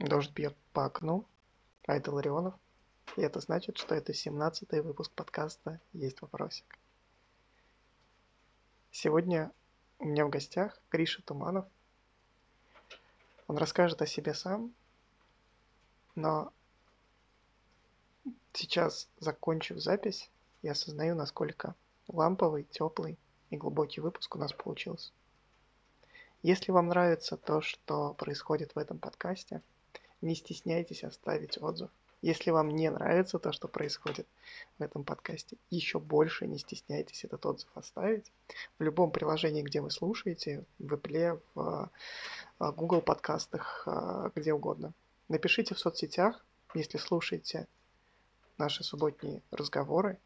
Дождь бьет по окну. Айда Ларионов. И это значит, что это 17-й выпуск подкаста «Есть вопросик». Сегодня у меня в гостях Гриша Туманов. Он расскажет о себе сам, но сейчас, закончив запись, я осознаю, насколько ламповый, теплый и глубокий выпуск у нас получился. Если вам нравится то, что происходит в этом подкасте, не стесняйтесь оставить отзыв. Если вам не нравится то, что происходит в этом подкасте, еще больше не стесняйтесь этот отзыв оставить. В любом приложении, где вы слушаете, в Apple, в а, Google подкастах, а, где угодно. Напишите в соцсетях, если слушаете наши субботние разговоры,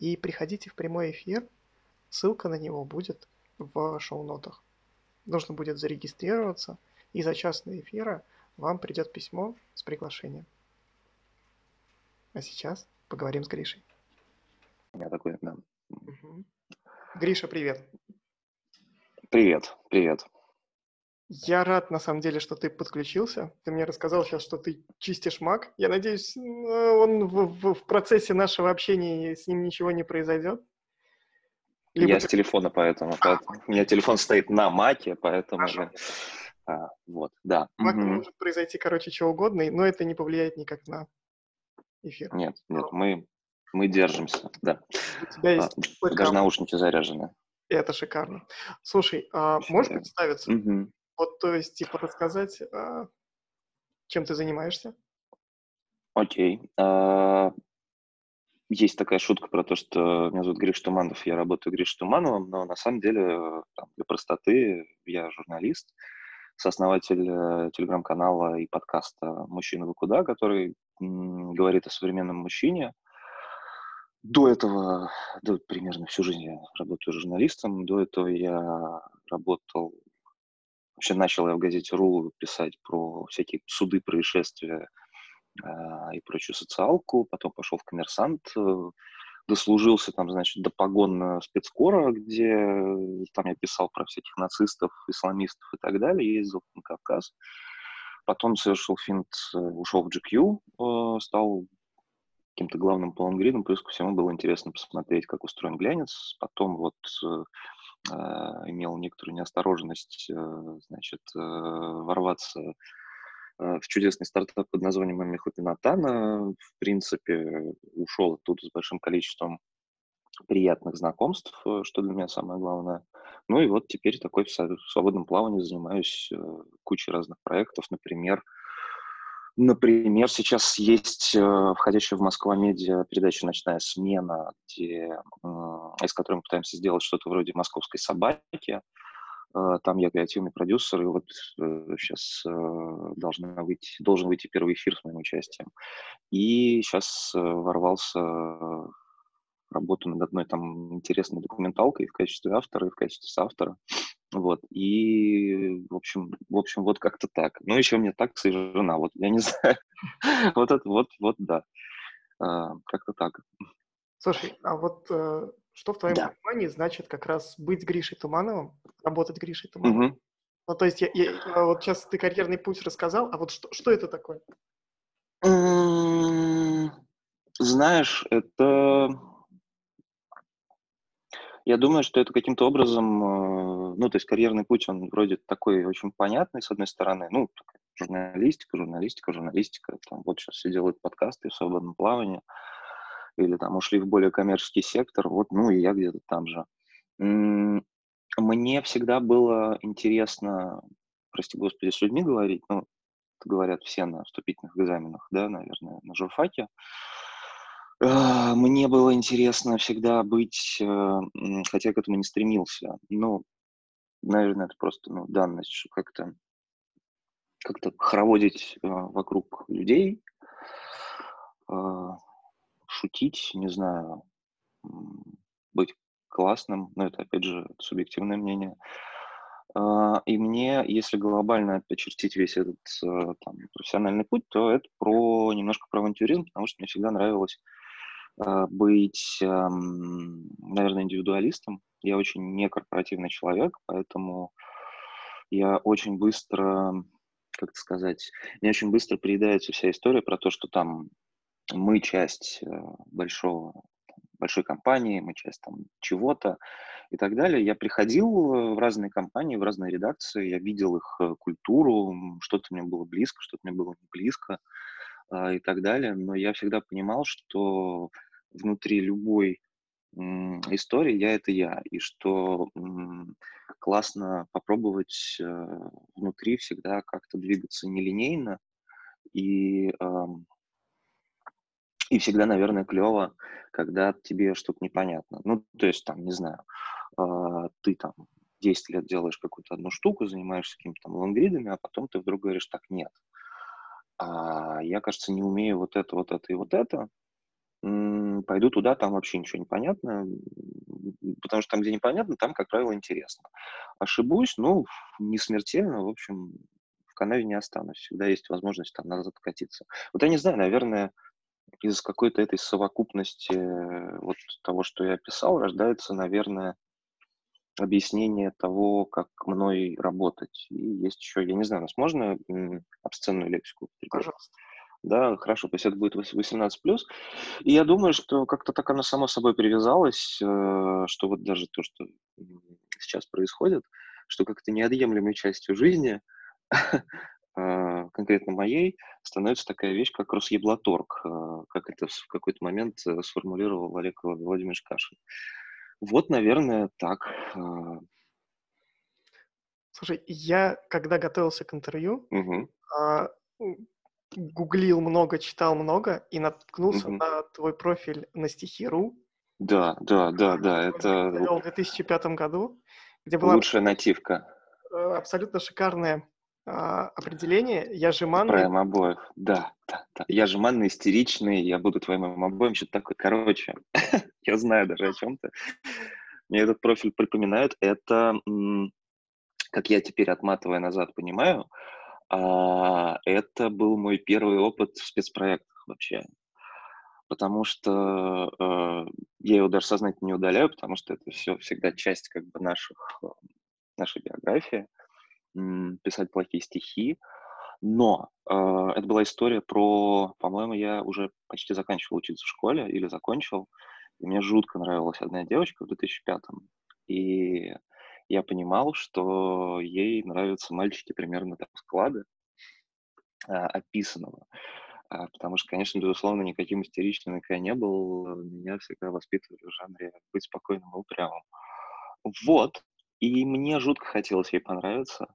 и приходите в прямой эфир. Ссылка на него будет в шоу-нотах. Нужно будет зарегистрироваться, и за час до эфира – вам придет письмо с приглашением. А сейчас поговорим с Гришей. Меня такой, да. Угу. Гриша, привет. Привет, привет. Я рад, на самом деле, что ты подключился. Ты мне рассказал сейчас, что ты чистишь Mac. Я надеюсь, он в, в, в процессе нашего общения с ним ничего не произойдет. Либо я ты... с телефона, поэтому, поэтому. У меня телефон стоит на маке, поэтому... Хорошо. А, вот, да. Мак угу. может произойти, короче, что угодно, но это не повлияет никак на эфир. Нет, нет, мы, мы держимся, да. У тебя есть а, даже наушники заряжены. Это шикарно. Слушай, а можешь представиться? Угу. Вот, то есть, типа, рассказать, а, чем ты занимаешься? Окей. А, есть такая шутка про то, что меня зовут Гриш Туманов, я работаю Гриш Тумановым, но на самом деле, там, для простоты, я журналист, сооснователь э, телеграм-канала и подкаста «Мужчина вы куда», который говорит о современном мужчине. До этого, да, примерно всю жизнь я работаю журналистом. До этого я работал, вообще начал я в газете «Ру» писать про всякие суды, происшествия э, и прочую социалку. Потом пошел в «Коммерсант», э, дослужился там, значит, до погон спецкора, где там я писал про всяких нацистов, исламистов и так далее, ездил на Кавказ. Потом совершил финт, э, ушел в GQ, э, стал каким-то главным полонгридом, плюс ко всему было интересно посмотреть, как устроен глянец. Потом вот э, имел некоторую неосторожность, значит, ворваться в чудесный стартап под названием Мехопинатана. В принципе, ушел оттуда с большим количеством приятных знакомств, э, что для меня самое главное. Ну и вот теперь такой в свободном плавании занимаюсь э, кучей разных проектов. Например, Например, сейчас есть э, входящая в Москва медиа передача «Ночная смена», где, э, из которой мы пытаемся сделать что-то вроде «Московской собаки». Э, там я креативный продюсер, и вот сейчас э, э, должен выйти, должен выйти первый эфир с моим участием. И сейчас ворвался в работу над одной там интересной документалкой в качестве автора и в качестве соавтора. Вот, и, в общем, в общем, вот как-то так. Ну, еще мне так и жена, вот, я не знаю. вот это, вот, вот, да. как-то так. Слушай, а вот что в твоем да. понимании значит как раз быть Гришей Тумановым, работать Гришей Тумановым? Угу. Ну, то есть, я, я, вот сейчас ты карьерный путь рассказал, а вот что, что это такое? Знаешь, это... Я думаю, что это каким-то образом, э, ну, то есть карьерный путь, он вроде такой очень понятный, с одной стороны, ну, журналистика, журналистика, журналистика, там вот сейчас все делают подкасты в свободном плавании, или там ушли в более коммерческий сектор, вот, ну и я где-то там же. Мне всегда было интересно, прости господи, с людьми говорить, ну, говорят все на вступительных экзаменах, да, наверное, на журфаке. А, мне было интересно всегда быть, э, хотя я к этому не стремился, ну, наверное, это просто ну, данность, что как-то как-то хороводить э, вокруг людей, шутить, не знаю, быть классным, но это, опять же, субъективное мнение. А, и мне, если глобально очертить весь этот э, там, профессиональный путь, то это про немножко про авантюризм, потому что мне всегда нравилось а, быть, наверное, индивидуалистом. Я очень некорпоративный человек, поэтому я очень быстро как это сказать, мне очень быстро приедается вся история про то, что там мы часть э, большого, большой компании, мы часть там чего-то и так далее. Я приходил в разные компании, в разные редакции, я видел их э, культуру, что-то мне было близко, что-то мне было не близко а, и так далее. Но я всегда понимал, что внутри любой истории я это я, и что классно попробовать э, внутри всегда как-то двигаться нелинейно и и всегда, наверное, клево, когда тебе что-то непонятно. Ну, то есть, там, не знаю, э, ты там 10 лет делаешь какую-то одну штуку, занимаешься какими-то там лонгридами, а потом ты вдруг говоришь, так, нет, а я, кажется, не умею вот это, вот это и вот это, пойду туда, там вообще ничего не понятно, потому что там, где непонятно, там, как правило, интересно. Ошибусь, ну, не смертельно, в общем, в канаве не останусь. Всегда есть возможность там назад катиться. Вот я не знаю, наверное, из какой-то этой совокупности э, вот того, что я описал, рождается, наверное, объяснение того, как мной работать. И есть еще, я не знаю, у нас можно обсценную лексику? Пожалуйста. Да, хорошо, то есть это будет 18+. И я думаю, что как-то так оно само собой привязалось, э, что вот даже то, что сейчас происходит, что как-то неотъемлемой частью жизни, конкретно моей, становится такая вещь, как Росеблаторг, э, как это в какой-то момент э, сформулировал Олег Владимирович Кашин. Вот, наверное, так. А. Слушай, я, когда готовился к интервью, угу гуглил много, читал много и наткнулся Мгм. на твой профиль на стихи.ру. Да, да, да, да, это в 2005 году, где была лучшая нативка. абсолютно шикарное а, определение. Я же Про обоев. Да, да, да. Я же манный, истеричный, я буду твоим обоем, что-то такое. Короче, я знаю даже о чем ты. Мне этот профиль припоминает. Это, как я теперь отматывая назад понимаю, а, это был мой первый опыт в спецпроектах вообще. Потому что э, я его даже сознательно не удаляю, потому что это все всегда часть как бы наших, э, нашей биографии, м, писать плохие стихи. Но э, это была история про, по-моему, я уже почти заканчивал учиться в школе или закончил, и мне жутко нравилась одна девочка в 2005-м. И я понимал, что ей нравятся мальчики примерно так склада а, описанного. А, потому что, конечно, безусловно, никаким истеричным я не был. Меня всегда воспитывали в жанре быть спокойным и упрямым. Вот. И мне жутко хотелось ей понравиться.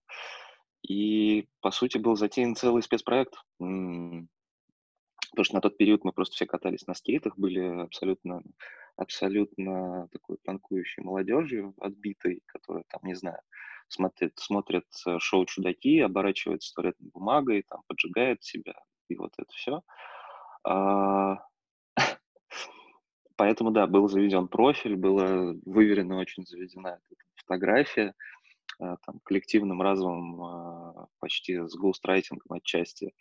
И, по сути, был затеян целый спецпроект. Потому что на тот период мы просто все катались на скейтах, были абсолютно, абсолютно такой панкующей молодежью, отбитой, которая там, не знаю, смотрит, смотрит э, шоу «Чудаки», оборачивается туалетной бумагой, там, поджигает себя, и вот это все. А... Поэтому, да, был заведен профиль, была выверена очень заведена фотография, а, там, коллективным разумом, а, почти с гоустрайтингом отчасти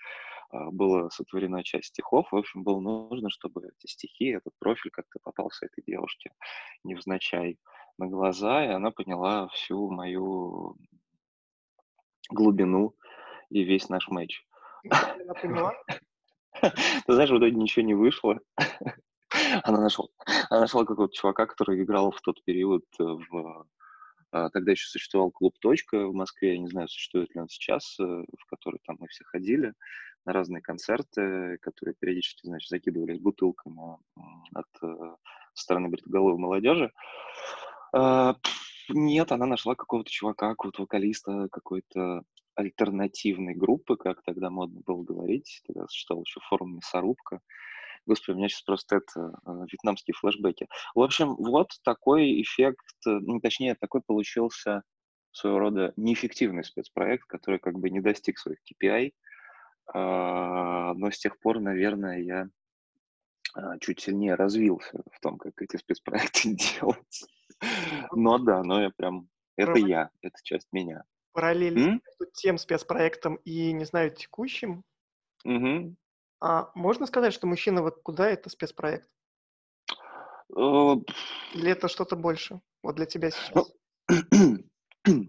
а, было сотворена часть стихов. В общем, было нужно, чтобы эти стихи, этот профиль как-то попался этой девушке невзначай на глаза, и она поняла всю мою глубину и весь наш матч. Она поняла? Ты знаешь, в итоге ничего не вышло. Она нашла, она нашла какого-то чувака, который играл в тот период в а, тогда еще существовал клуб «Точка» в Москве, я не знаю, существует ли он сейчас, э, в который там мы все ходили на разные концерты, которые периодически, значит, закидывались бутылками от э, стороны бритоголовой молодежи. А, нет, она нашла какого-то чувака, какого-то вокалиста какой-то альтернативной группы, как тогда модно было говорить. Тогда существовал еще форум «Мясорубка». Господи, у меня сейчас просто это э, вьетнамские флешбеки. В общем, вот такой эффект, ну, точнее, такой получился своего рода неэффективный спецпроект, который как бы не достиг своих KPI, а, но с тех пор, наверное, я а, чуть сильнее развился в том, как эти спецпроекты делать. Но да, но я прям... Это я, это часть меня. Параллельно между тем спецпроектом и, не знаю, текущим, Угу. А можно сказать, что мужчина вот куда это спецпроект? Э, Или это что-то больше? Вот для тебя сейчас. Ну,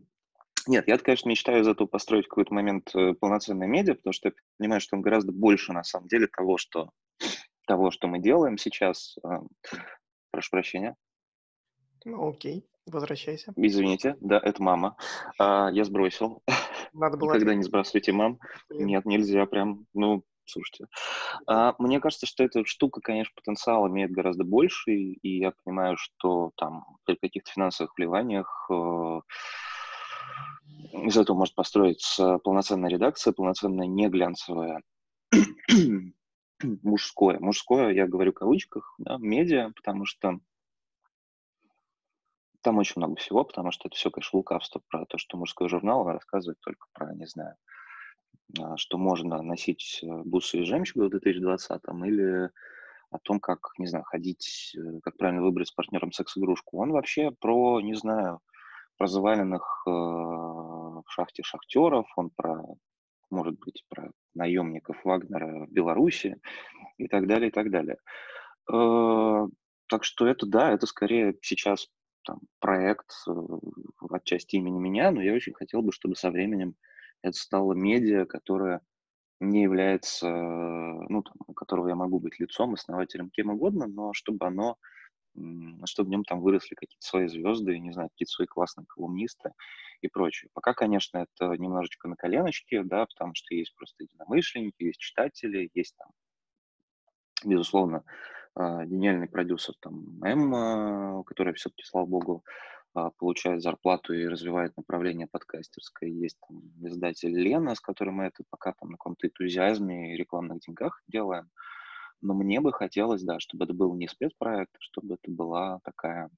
Нет, я, конечно, мечтаю из этого построить какой-то момент э, полноценное медиа, потому что я понимаю, что он гораздо больше, на самом деле, того, что, того, что мы делаем сейчас. А, прошу прощения. Ну, окей, возвращайся. Извините, да, это мама. А, я сбросил. Надо было... Никогда не сбрасывайте мам. Блин. Нет, нельзя прям, ну, слушайте. А, мне кажется, что эта штука, конечно, потенциал имеет гораздо больше, и я понимаю, что там при каких-то финансовых вливаниях э, из этого может построиться полноценная редакция, полноценная не глянцевая мужское. Мужское, я говорю в кавычках, да, медиа, потому что там очень много всего, потому что это все, конечно, лукавство про то, что мужской журнал рассказывает только про, не знаю, что можно носить э, бусы и жемчуга в 2020-м, или о том, как, не знаю, ходить, э, как правильно выбрать с партнером секс-игрушку. Он вообще про, не знаю, про заваленных э, в шахте шахтеров, он про, может быть, про наемников Вагнера в Беларуси и так далее, и так далее. Так что это, да, это скорее сейчас там, проект отчасти имени меня, но я очень хотел бы, чтобы со временем это стало медиа, которое не является, ну, там, у которого я могу быть лицом, основателем, кем угодно, но чтобы оно, чтобы в нем там выросли какие-то свои звезды, не знаю, какие-то свои классные колумнисты и прочее. Пока, конечно, это немножечко на коленочке, да, потому что есть просто единомышленники, есть читатели, есть там, безусловно, а, гениальный продюсер там Эмма, которая все-таки, слава богу, получает зарплату и развивает направление подкастерское. Есть там издатель Лена, с которым мы это пока там на каком-то энтузиазме и рекламных деньгах делаем. Но мне бы хотелось, да, чтобы это был не спецпроект, чтобы это была такая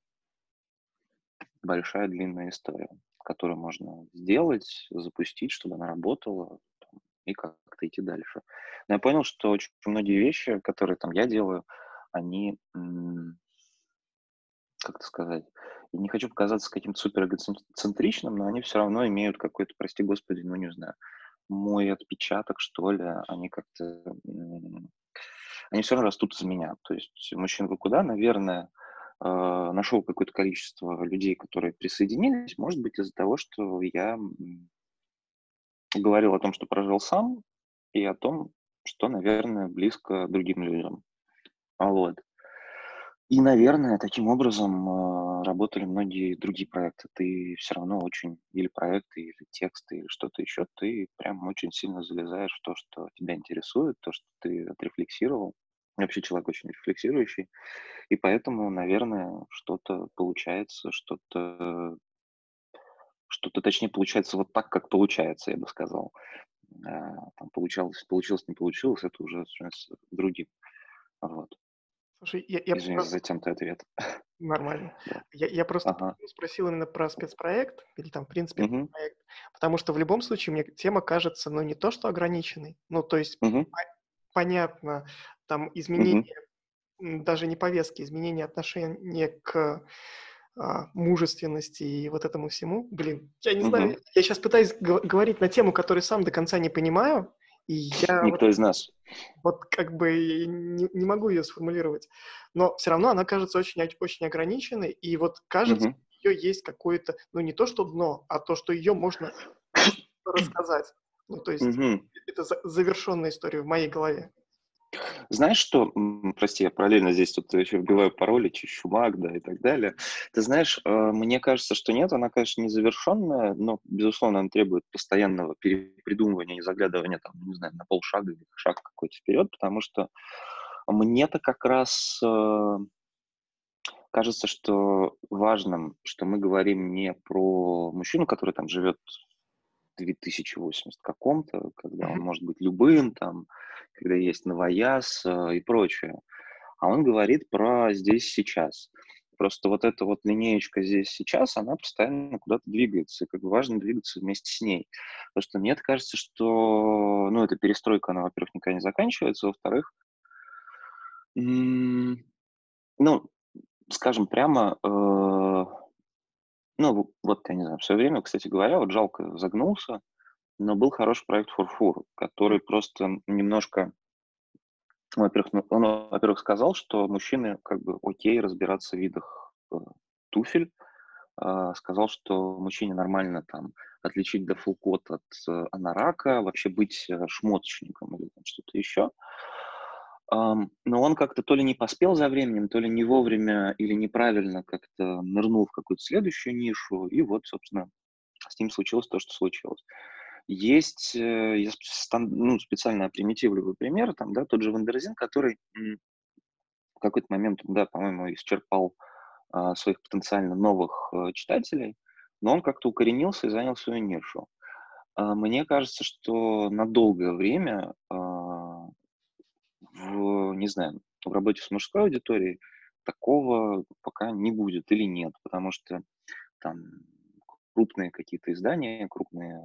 большая длинная история, которую можно сделать, запустить, чтобы она работала там, и как-то идти дальше. Но я понял, что очень многие вещи, которые там я делаю, они, как это сказать, не хочу показаться каким-то супер эгоцентричным, но они все равно имеют какой-то, прости господи, ну не знаю, мой отпечаток, что ли, они как-то, они все равно растут из меня. То есть мужчина куда, наверное, э, нашел какое-то количество людей, которые присоединились, может быть, из-за того, что я говорил о том, что прожил сам, и о том, что, наверное, близко другим людям. Вот. И, наверное, таким образом э, работали многие другие проекты. Ты все равно очень, или проекты, или тексты, или что-то еще, ты прям очень сильно залезаешь в то, что тебя интересует, то, что ты отрефлексировал. Вообще человек очень рефлексирующий. И поэтому, наверное, что-то получается, что-то что-то, точнее, получается вот так, как получается, я бы сказал. А, там получалось, получилось, не получилось, это уже с другим. Вот. Слушай, я, я Извини за затянутый ответ. Нормально. Я, я просто Ага. спросил именно про спецпроект, или там, в принципе, Мгм. проект, потому что в любом случае мне тема кажется, ну, не то, что ограниченной, ну, то есть Мгм. по- понятно, там изменение, м, даже не повестки, изменение отношения к а, мужественности и вот этому всему. Блин, я не знаю, Мгм. я сейчас пытаюсь говорить на тему, которую сам до конца не понимаю, и я вот Никто из нас. вот как бы не, не могу ее сформулировать. Но все равно она кажется очень, очень ограниченной, и вот кажется, Мгм. у нее есть какое-то, ну не то что дно, а то, что ее можно рассказать. Ну то есть Мгм. это за- завершенная история в моей голове. Знаешь что, прости, я параллельно здесь тут еще вбиваю пароли, чумак, да, и так далее. Ты знаешь, э, мне кажется, что нет, она, конечно, незавершенная, но, безусловно, она требует постоянного перепридумывания и заглядывания, там, не знаю, на полшага или шаг какой-то вперед, потому что мне-то как раз э, кажется, что важным, что мы говорим не про мужчину, который там живет 2080 каком-то, когда он может быть любым, там, когда есть новояз э, и прочее. А он говорит про здесь сейчас. Просто вот эта вот линеечка здесь сейчас, она постоянно куда-то двигается, и как бы важно двигаться вместе с ней. Потому что мне кажется, что, ну, эта перестройка, она, во-первых, никогда не заканчивается, во-вторых, ну, скажем прямо, э, ну, вот, я не знаю, в свое время, кстати говоря, вот жалко загнулся, но был хороший проект Фурфур, который просто немножко, во-первых, ну, он, во-первых, сказал, что мужчины как бы окей разбираться в видах э, туфель, а, сказал, что мужчине нормально там отличить дефолкот от э, анарака, вообще быть э, шмоточником или что-то еще. Um, но он как-то то ли не поспел за временем, то ли не вовремя или неправильно как-то нырнул в какую-то следующую нишу, и вот, собственно, с ним случилось то, что случилось. Есть, э, я ну, специально примитивизирую пример, там, да, тот же Wonderzine, который в какой-то момент, да, по-моему, исчерпал а, своих потенциально новых а, читателей, но он как-то укоренился и занял свою нишу. А, мне кажется, что на долгое время а, в, не знаю, в работе с мужской аудиторией такого пока не будет или нет, потому что там крупные какие-то издания, крупные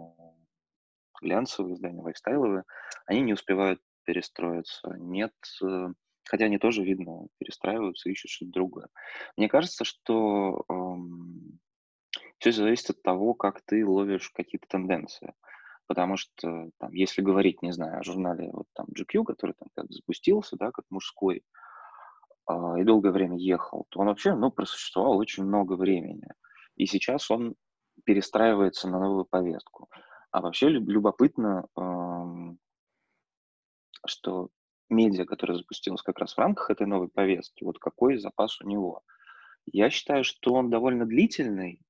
глянцевые издания, лайфстайловые, они не успевают перестроиться. Нет, э, хотя они тоже, видно, перестраиваются, ищут что-то другое. Мне кажется, что эм, все зависит от того, как ты ловишь какие-то тенденции. Потому что, там, если говорить, не знаю, о журнале вот там GQ, который там как запустился, да, как мужской, э, и долгое время ехал, то он вообще, ну, просуществовал очень много времени. И сейчас он перестраивается на новую повестку. А вообще любопытно, что медиа, которая запустилась как раз в рамках этой новой повестки, вот какой запас у него. Я считаю, что он довольно длительный,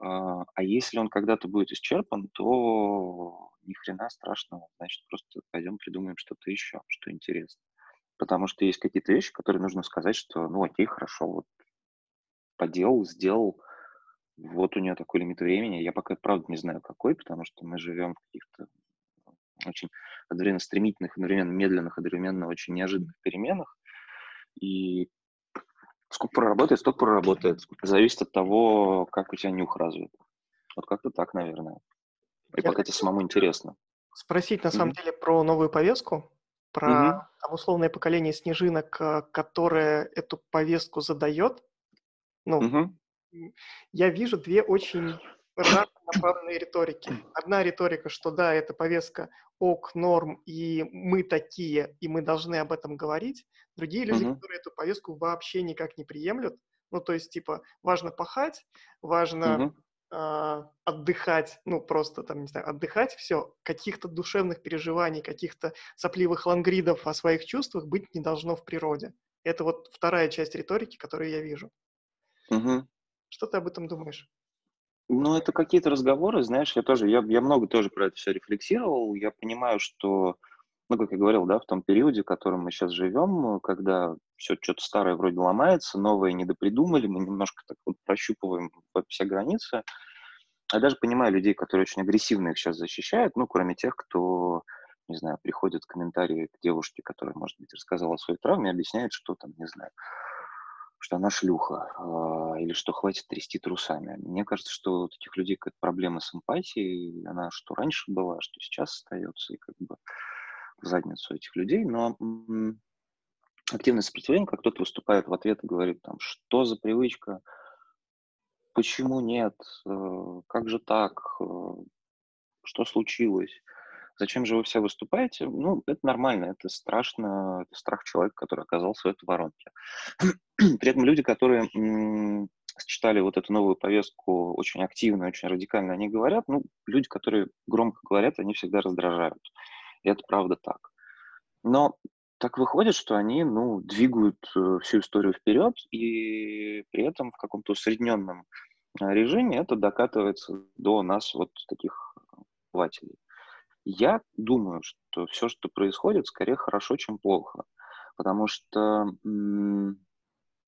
а, а если он когда-то будет исчерпан, то ни хрена страшного. Значит, просто пойдем придумаем что-то еще, что интересно. Потому что есть какие-то вещи, которые нужно сказать, что, ну, окей, хорошо, вот поделал, сделал, вот у нее такой лимит времени. Я пока, правда, не знаю, какой, потому что мы живем в каких-то очень одновременно стремительных, одновременно медленных, одновременно очень неожиданных переменах. И сколько проработает, столько проработает. Зависит от того, как у тебя нюх развит. Вот как-то так, наверное. И Я пока тебе самому интересно. Спросить, на mm-hmm. самом деле, про новую повестку, про mm-hmm. там, условное поколение снежинок, э, которое эту повестку задает. Ну, mm-hmm я вижу две очень разнонаправленные риторики. Одна риторика, что да, это повестка ок, норм, и мы такие, и мы должны об этом говорить. Другие люди, uh-huh. которые эту повестку вообще никак не приемлют. Ну, то есть, типа, важно пахать, важно uh-huh. э, отдыхать, ну, просто там, не знаю, отдыхать, все, каких-то душевных переживаний, каких-то сопливых лангридов о своих чувствах быть не должно в природе. Это вот вторая часть риторики, которую я вижу. Угу. Что ты об этом думаешь? Ну, это какие-то разговоры, знаешь, я тоже, я, я много тоже про это все рефлексировал. Я понимаю, что, ну, как я говорил, да, в том периоде, в котором мы сейчас живем, когда все что-то старое вроде ломается, новое недопридумали, мы немножко так вот прощупываем все границы. Я даже понимаю людей, которые очень агрессивно их сейчас защищают, ну, кроме тех, кто, не знаю, приходит комментарии к девушке, которая, может быть, рассказала о своей травме, объясняет, что там, не знаю, что она шлюха, э, или что хватит трясти трусами. Мне кажется, что у таких людей какая-то проблема с эмпатией, она что раньше была, что сейчас остается, и как бы в задницу этих людей, но м- активное сопротивление, как кто-то выступает в ответ и говорит там, что за привычка, почему нет, э, как же так, э, что случилось, Зачем же вы все выступаете? Ну, это нормально, это страшно, это страх человека, который оказался в этой воронке. При этом люди, которые считали вот эту новую повестку очень активно, очень радикально, они говорят, ну, люди, которые громко говорят, они всегда раздражают. И это правда так. Но так выходит, что они, ну, двигают э, всю историю вперед, и при этом в каком-то усредненном э, режиме это докатывается до нас вот таких обывателей. Я думаю, что все, что происходит, скорее хорошо, чем плохо. Потому что м-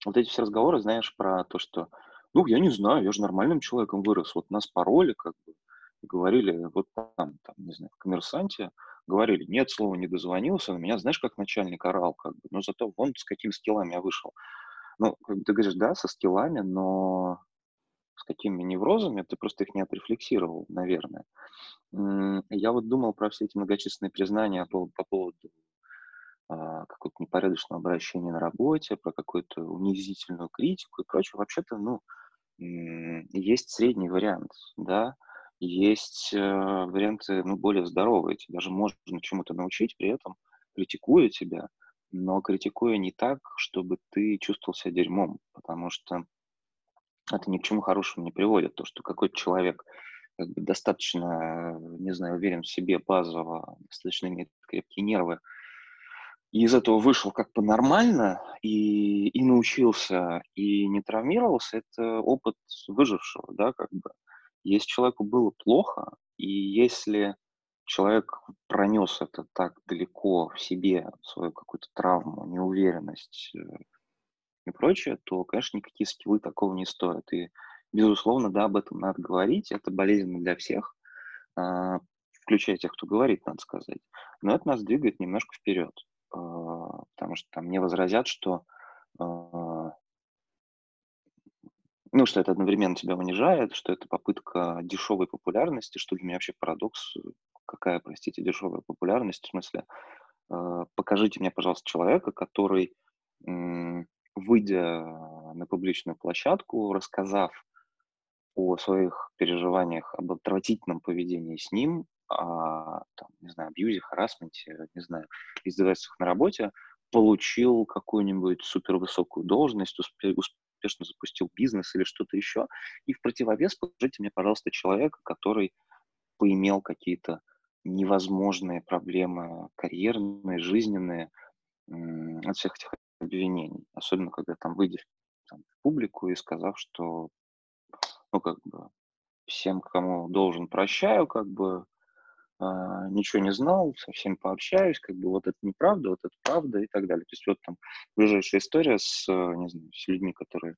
вот эти все разговоры, знаешь, про то, что, ну, я не знаю, я же нормальным человеком вырос. Вот нас пароли, как бы, говорили, вот там, там, не знаю, в коммерсанте, говорили, нет, слова не дозвонился, на меня, знаешь, как начальник орал, как бы, но зато вон с какими скиллами я вышел. Ну, как бы ты говоришь, да, со скиллами, но с какими неврозами, ты просто их не отрефлексировал, наверное. Я вот думал про все эти многочисленные признания по, по поводу а, какого-то непорядочного обращения на работе, про какую-то унизительную критику и прочее. Вообще-то, ну, есть средний вариант, да, есть э, варианты, ну, более здоровые. Тебя даже можно чему-то научить, при этом критикуя тебя, но критикуя не так, чтобы ты чувствовал себя дерьмом, потому что это ни к чему хорошему не приводит. То, что какой-то человек как бы достаточно, не знаю, уверен в себе базово, достаточно имеет крепкие нервы, и из этого вышел как бы нормально и, и научился, и не травмировался, это опыт выжившего, да, как бы. Если человеку было плохо, и если человек пронес это так далеко в себе, свою какую-то травму, неуверенность э, и прочее, то, конечно, никакие скиллы такого не стоят. И, безусловно, да, об этом надо говорить. Это болезненно для всех, а, включая тех, кто говорит, надо сказать. Но это нас двигает немножко вперед, а, потому что там мне возразят, что а, ну, что это одновременно тебя унижает, что это попытка дешевой популярности, что для меня вообще парадокс, какая, простите, дешевая популярность, в смысле, покажите мне, пожалуйста, человека, который выйдя на публичную площадку, рассказав о своих переживаниях, об отвратительном поведении с ним, о, там, не знаю, абьюзе, харасменте, не знаю, издевательствах на работе, получил какую-нибудь супервысокую должность, успе- успешно запустил бизнес или что-то еще. И в противовес покажите мне, пожалуйста, человека, который поимел какие-то невозможные проблемы карьерные, жизненные, от всех этих обвинений, особенно когда там выйдешь там, в публику и сказав, что, ну, как бы, всем, кому должен, прощаю, как бы, э, ничего не знал, со всеми пообщаюсь, как бы, вот это неправда, вот это правда и так далее. То есть вот там ближайшая история с, не знаю, с людьми, которые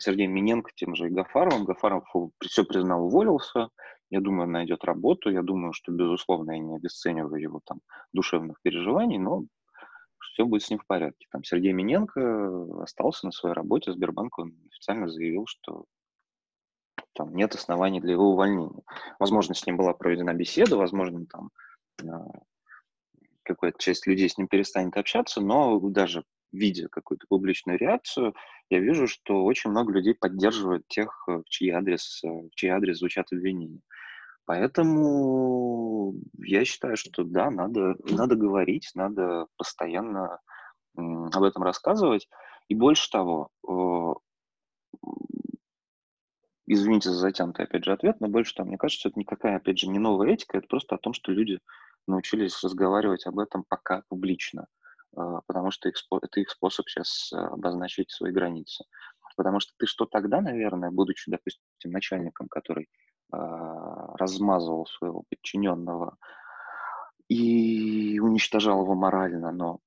Сергеем Миненко, тем же и Гафаровым. Гафаров все признал, уволился. Я думаю, найдет работу. Я думаю, что, безусловно, я не обесцениваю его там душевных переживаний, но все будет с ним в порядке. Там Сергей Миненко остался на своей работе, Сбербанк он официально заявил, что там нет оснований для его увольнения. Возможно, с ним была проведена беседа, возможно, там а, какая-то часть людей с ним перестанет общаться, но даже видя какую-то публичную реакцию, я вижу, что очень много людей поддерживают тех, в чьи адрес, в чьи адрес звучат обвинения. Поэтому я считаю, что да, надо, надо говорить, надо постоянно об этом рассказывать. И больше того, извините за затянутый, опять же, ответ, но больше того, мне кажется, что это никакая, опять же, не новая этика, это просто о том, что люди научились разговаривать об этом пока публично, а, потому что это их способ сейчас обозначить свои границы. Потому что ты что тогда, наверное, будучи, допустим, начальником, который размазывал своего подчиненного и уничтожал его морально, но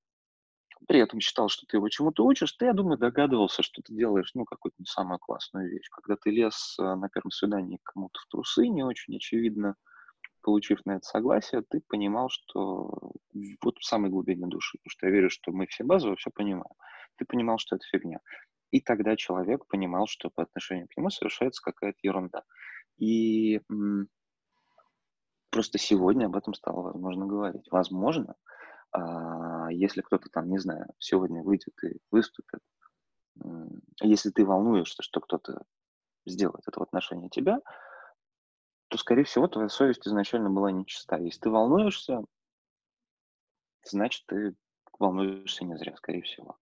при этом считал, что ты его чему-то учишь, ты, я думаю, догадывался, что ты делаешь, ну, какую-то не самую классную вещь. Когда ты лез а, на первом свидании кому-то в трусы, не очень очевидно, получив на это согласие, ты понимал, что вот в самой глубине души, потому что я верю, что мы все базово все понимаем, ты понимал, что это фигня. И тогда человек понимал, что по отношению к нему совершается какая-то ерунда. И просто сегодня об этом стало возможно говорить. Возможно, а, если кто-то там, не знаю, сегодня выйдет и выступит, если ты волнуешься, что кто-то сделает это в отношении тебя, то, скорее всего, твоя совесть изначально была нечиста. Если ты волнуешься, значит, ты волнуешься не зря, скорее всего.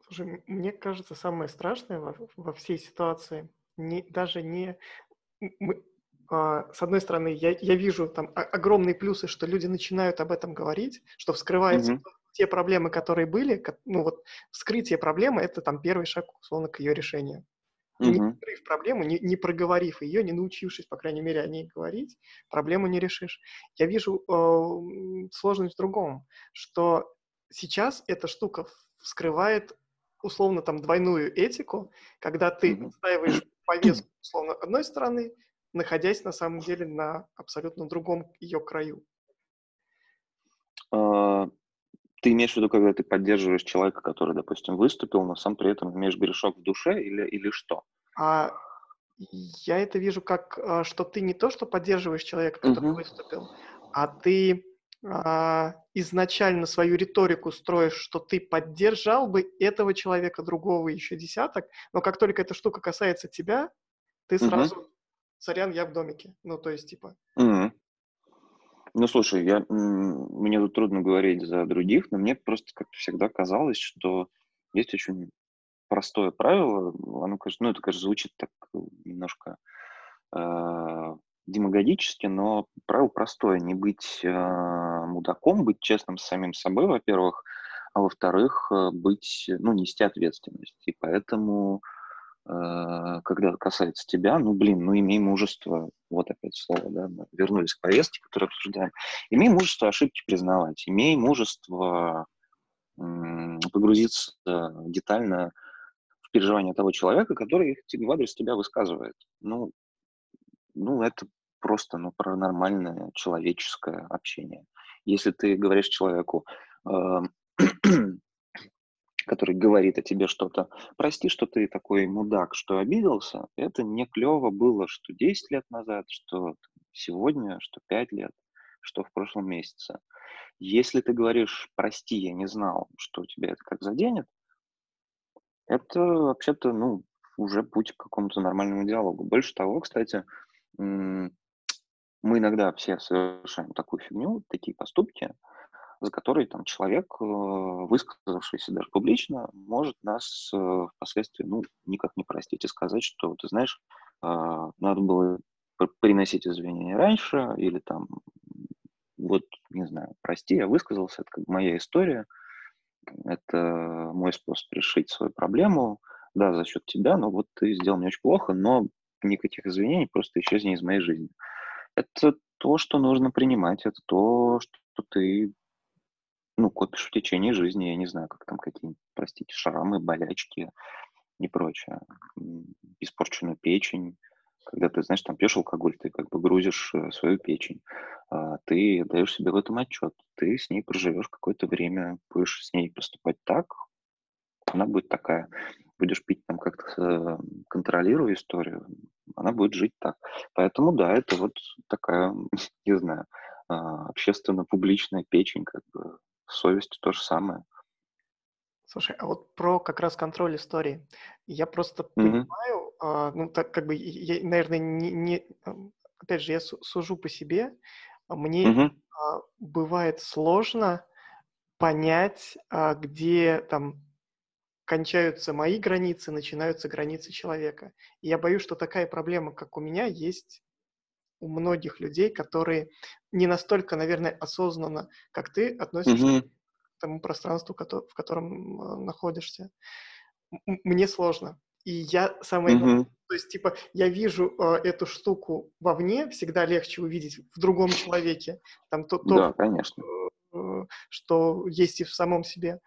Слушай, мне кажется, самое страшное во, во всей ситуации не, даже не... Мы, а, с одной стороны, я, я вижу там огромные плюсы, что люди начинают об этом говорить, что вскрываются mm-hmm. те проблемы, которые были. Ну вот вскрытие проблемы – это там первый шаг, условно, к ее решению. Mm-hmm. Не открыв проблему, не, не проговорив ее, не научившись, по крайней мере, о ней говорить, проблему не решишь. Я вижу э, сложность в другом, что сейчас эта штука вскрывает условно там двойную этику, когда ты mm-hmm. отстаиваешь повестку, условно, одной стороны, находясь на самом деле на абсолютно другом ее краю. А, ты имеешь в виду, когда ты поддерживаешь человека, который, допустим, выступил, но сам при этом имеешь грешок в душе или, или что? А, я это вижу как, а, что ты не то, что поддерживаешь человека, который uh-huh. выступил, а ты изначально свою риторику строишь, что ты поддержал бы этого человека, другого еще десяток, но как только эта штука касается тебя, ты сразу, угу. сорян, я в домике. Ну, то есть, типа... Угу. Ну, слушай, я, мне тут трудно говорить за других, но мне просто как-то всегда казалось, что есть очень простое правило, оно, конечно, ну, это, конечно, звучит так немножко э, демагогически, но правило простое, не быть э, мудаком, быть честным с самим собой, во-первых, а во-вторых, э, быть, ну, нести ответственность. И поэтому, э, когда касается тебя, ну, блин, ну, имей мужество, вот опять слово, да, мы вернулись к повестке, которую обсуждаем, имей мужество ошибки признавать, имей мужество погрузиться детально в переживания того человека, который их в адрес тебя высказывает. Ну, ну, это просто ну, про нормальное человеческое общение. Если ты говоришь человеку, э, который говорит о тебе что-то, прости, что ты такой мудак, что обиделся, это не клево было, что 10 лет назад, что сегодня, что 5 лет, что в прошлом месяце. Если ты говоришь, прости, я не знал, что тебя это как заденет, это вообще-то, ну, уже путь к какому-то нормальному диалогу. Больше того, кстати, мы иногда все совершаем такую фигню, такие поступки, за которые там человек, э, высказавшийся даже публично, может нас э, впоследствии ну, никак не простить и сказать, что, ты знаешь, а, надо было приносить извинения раньше, или там, вот, не знаю, прости, я высказался, это как моя история, это мой способ решить свою проблему, да, за счет тебя, но вот ты сделал мне очень плохо, но никаких извинений, просто исчезни из моей жизни. Это то, что нужно принимать, это то, что ты ну, копишь в течение жизни, я не знаю, как там какие-нибудь, простите, шрамы, болячки и прочее, испорченную печень, когда ты, знаешь, там пьешь алкоголь, ты как бы грузишь э, свою печень, а, ты даешь себе в этом отчет, ты с ней проживешь какое-то время, будешь с ней поступать так, она будет такая. Будешь пить там как-то, э, контролируя историю, она будет жить так. Поэтому да, это вот такая, не знаю, а, общественно-публичная печень, как бы совесть то же самое. Слушай, а вот про как раз контроль истории. Я просто Мгм. понимаю, а, ну, так как бы, я, наверное, не, не- опять же, я су- сужу по себе, мне Мгм. а, бывает сложно понять, а, где там кончаются мои границы, начинаются границы человека. И я боюсь, что такая проблема, как у меня, есть у многих людей, которые не настолько, наверное, осознанно, как ты, относишься Мгм. к тому пространству, в котором э, находишься. Мне сложно. И я самое Мгм. то есть, типа, я вижу э, эту штуку вовне, всегда легче увидеть в другом человеке, там то, то Да, конечно. э, что есть и в самом себе.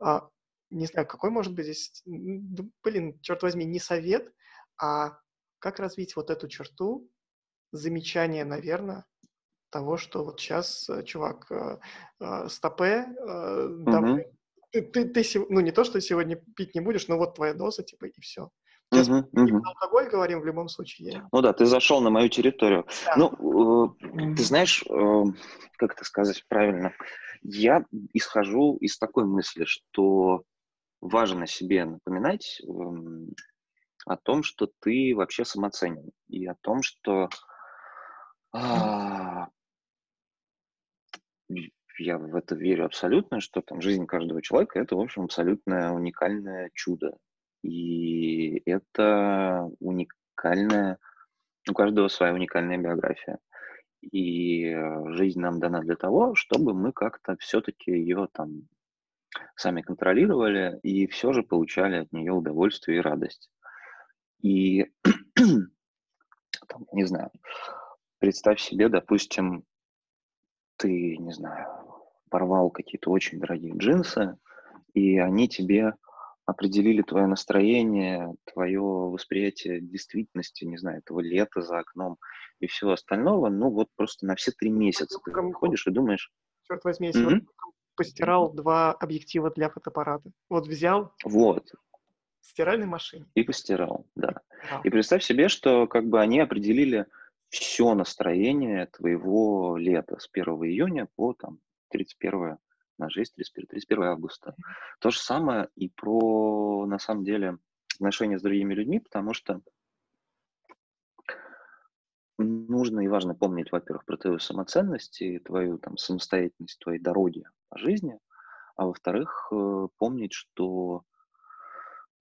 А, не знаю, какой может быть здесь, блин, черт возьми, не совет, а как развить вот эту черту, замечание, наверное, того, что вот сейчас, чувак, э, э, стопе, э, давай, Мгм. ты, ты, ты ну не то, что сегодня пить не будешь, но вот твоя доза, типа, и все. Сейчас Мгм. про алкоголь говорим в любом случае. Ну да, ты зашел на мою территорию. Да. Ну, э, ты знаешь, э, как это сказать правильно? Я исхожу из такой мысли, что важно себе напоминать эм, о том, что ты вообще самоценен, и о том, что а, я в это верю абсолютно, что там жизнь каждого человека это, в общем, абсолютное уникальное чудо. И это уникальное, у каждого своя уникальная биография. И э, жизнь нам дана для того, чтобы мы как-то все-таки ее там сами контролировали и все же получали от нее удовольствие и радость. И там, не знаю, представь себе, допустим, ты, не знаю, порвал какие-то очень дорогие джинсы, и они тебе определили твое настроение, твое восприятие действительности, не знаю, этого лета за окном и всего остального, ну вот просто на все три месяца ты ходишь и думаешь, Черт возьми, я сегодня «Мгм, постирал два объектива для фотоаппарата. Вот взял вот, в стиральной машине. и постирал, да. постирал. И представь себе, что как бы они определили все настроение твоего лета с 1 июня по там 31 на есть 31, 31 августа. То же самое и про, на самом деле, отношения с другими людьми, потому что нужно и важно помнить, во-первых, про твою самоценность и твою там самостоятельность, твоей дороги жизни, а во-вторых, э, помнить, что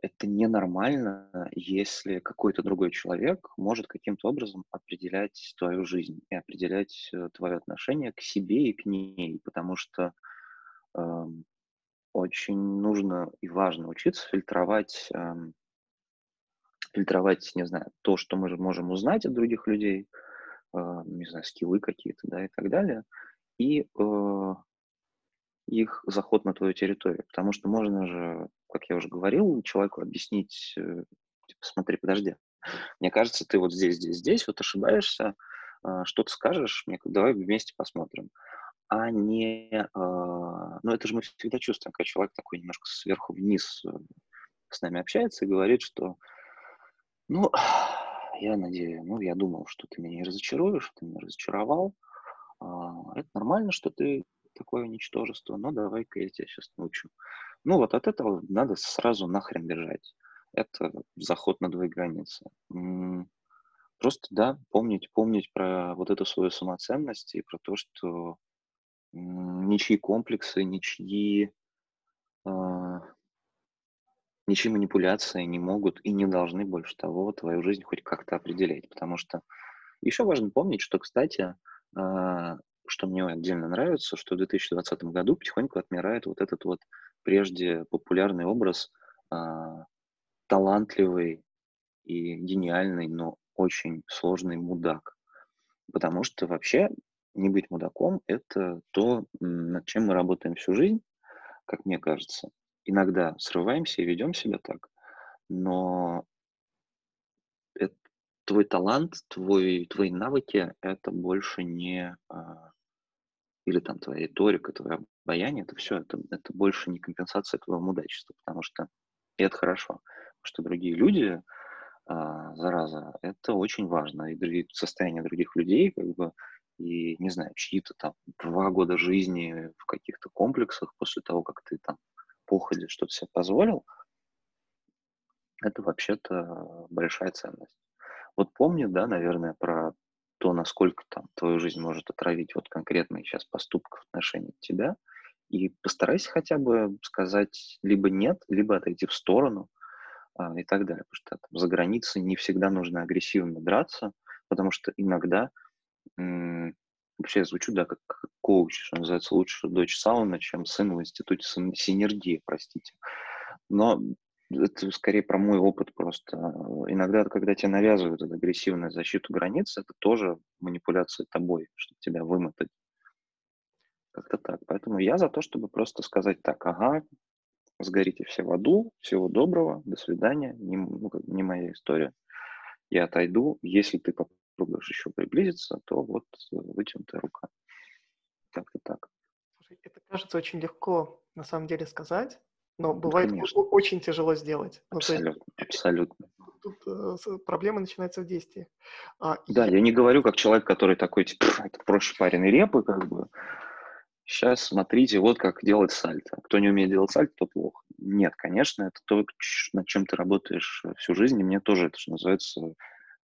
это ненормально, если какой-то другой человек может каким-то образом определять твою жизнь и определять э, твое отношение к себе и к ней, потому что эм, очень нужно и важно учиться фильтровать, эм, фильтровать, не знаю, то, что мы же можем узнать от других людей, э, не знаю, скиллы какие-то, да, и так далее, и э, их заход на твою территорию. Потому что можно же, как я уже говорил, человеку объяснить, э, типа, смотри, подожди, мне кажется, ты вот здесь, здесь, здесь, вот ошибаешься, э, что ты скажешь, мне давай вместе посмотрим. А не, э, ну это же мы всегда чувствуем, когда человек такой немножко сверху вниз с нами общается и говорит, что, ну, я надеюсь, ну, я думал, что ты меня не разочаруешь, ты меня разочаровал. А, это нормально, что ты такое ничтожество, но давай-ка я тебя сейчас научу. Ну вот от этого надо сразу нахрен бежать. Это заход на две границы. Просто, да, помнить, помнить про вот эту свою самоценность и про то, что ничьи комплексы, ничьи, э, ничьи манипуляции не могут и не должны больше того твою жизнь хоть как-то определять. Потому что еще важно помнить, что, кстати, э, что мне отдельно нравится, что в 2020 году потихоньку отмирает вот этот вот прежде популярный образ а, талантливый и гениальный, но очень сложный мудак. Потому что вообще не быть мудаком – это то, над чем мы работаем всю жизнь, как мне кажется. Иногда срываемся и ведем себя так, но это, твой талант, твой, твои навыки – это больше не а, или там твоя риторика, твое обаяние, это все, это, это больше не компенсация твоего мудачества, потому что и это хорошо, потому что другие люди, а, зараза, это очень важно, и другие, состояние других людей, как бы, и, не знаю, чьи-то там два года жизни в каких-то комплексах после того, как ты там походе что-то себе позволил, это вообще-то большая ценность. Вот помню, да, наверное, про то, насколько там твою жизнь может отравить вот конкретный сейчас поступок в отношении тебя, и постарайся хотя бы сказать либо нет, либо отойти в сторону а, и так далее. Потому что там, за границей не всегда нужно агрессивно драться, потому что иногда м- вообще я звучу, да, как коуч, что называется, лучше дочь сауна, чем сын в институте синергии, простите. Но это скорее про мой опыт просто. Иногда, когда тебе навязывают эту агрессивную защиту границ, это тоже манипуляция тобой, чтобы тебя вымотать. Как-то так. Поэтому я за то, чтобы просто сказать так, ага, сгорите все в аду, всего доброго, до свидания, не, ну, не моя история. Я отойду. Если ты попробуешь еще приблизиться, то вот вытянутая рука. Как-то так. Это кажется очень легко на самом деле сказать, но бывает Конечно. очень тяжело сделать. Абсолютно, ну, есть, абсолютно. Тут э, проблема начинается в действии. А, да, я... я не говорю как человек, который такой, типа, это проще пареной репы, как бы. Сейчас смотрите, вот как делать сальто. Кто не умеет делать сальто, то плохо. Нет, конечно, это то, над чем ты работаешь всю жизнь, и мне тоже это, что называется,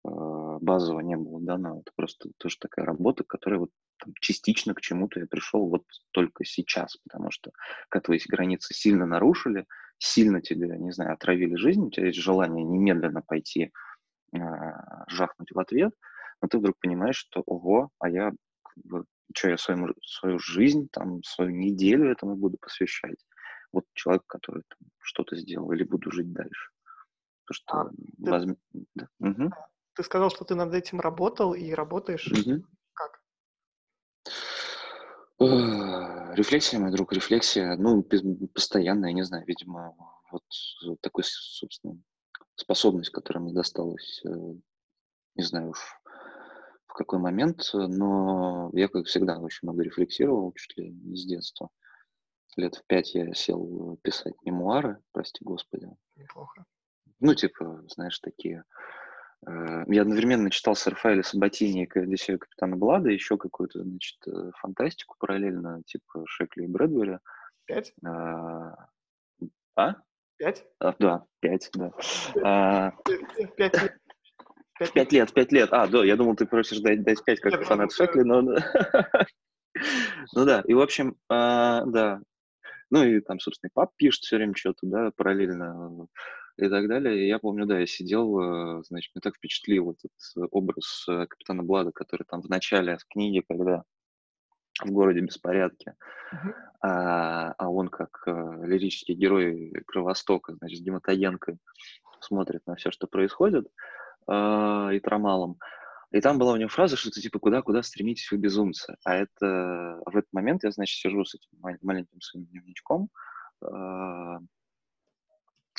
Э, базово не было дано. Это просто тоже такая работа, которая вот там, частично к чему-то я пришел вот только сейчас, потому что как твои границы сильно нарушили, сильно тебе, не знаю, отравили жизнь, у тебя есть желание немедленно пойти э, жахнуть в ответ, но ты вдруг понимаешь, что ого, а я как бы, что, я свою, свою жизнь, там, свою неделю этому буду посвящать. Вот человек, который там, что-то сделал, или буду жить дальше. То, что а, возьм... ты... да. угу. Ты сказал, что ты над этим работал и работаешь. Угу. Рефлексия, мой друг, рефлексия. Ну, постоянная, я не знаю, видимо, вот такой, собственно, способность, которая мне досталась, э, не знаю уж в какой момент, но я, как всегда, очень много рефлексировал, чуть ли не с детства. Лет в пять я сел писать мемуары, прости господи. Неплохо. Ну, типа, знаешь, такие Э, я одновременно читал с Рафаэля Сабатини и Одиссею Капитана Блада, еще какую-то, значит, э, фантастику параллельно, типа Шекли и Брэдбери. Пять? А? а? Пять? А, да, пять, да. А, пять лет. Пять лет, пять лет. А, да, я думал, ты просишь дать, дать пять, как фанат Шекли, но... Ну да, и в общем, а, да. Ну и там, собственно, пап пишет все время что-то, да, параллельно и так далее. И я помню, да, я сидел, э, значит, меня так впечатлил этот образ э, капитана Блада, который там в начале в книге, когда в городе беспорядки, Мгм. а, а он как э, лирический герой Кровостока, значит, с гематоенкой смотрит на все, что происходит, э, и трамалом. И там была у него фраза, что-то типа «Куда-куда стремитесь вы, безумцы?» А это в этот момент я, значит, сижу с этим мал- маленьким своим дневничком, э,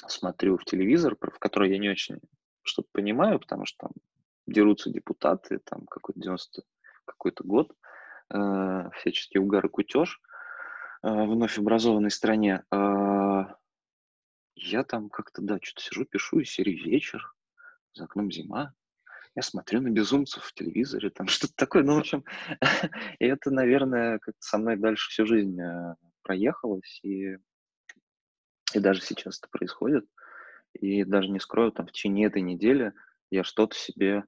смотрю в телевизор, в который я не очень что-то понимаю, потому что там дерутся депутаты, там какой-то 90 какой-то год, э, всяческий угар и кутеж э, вновь образованной стране. Э, я там как-то, да, что-то сижу, пишу, из серии «Вечер», за окном зима, я смотрю на безумцев в телевизоре, там что-то такое, ну, в общем, и это, наверное, как-то со мной дальше всю жизнь э, проехалось, и, и даже сейчас это происходит, и даже не скрою, там в течение этой недели я что-то себе,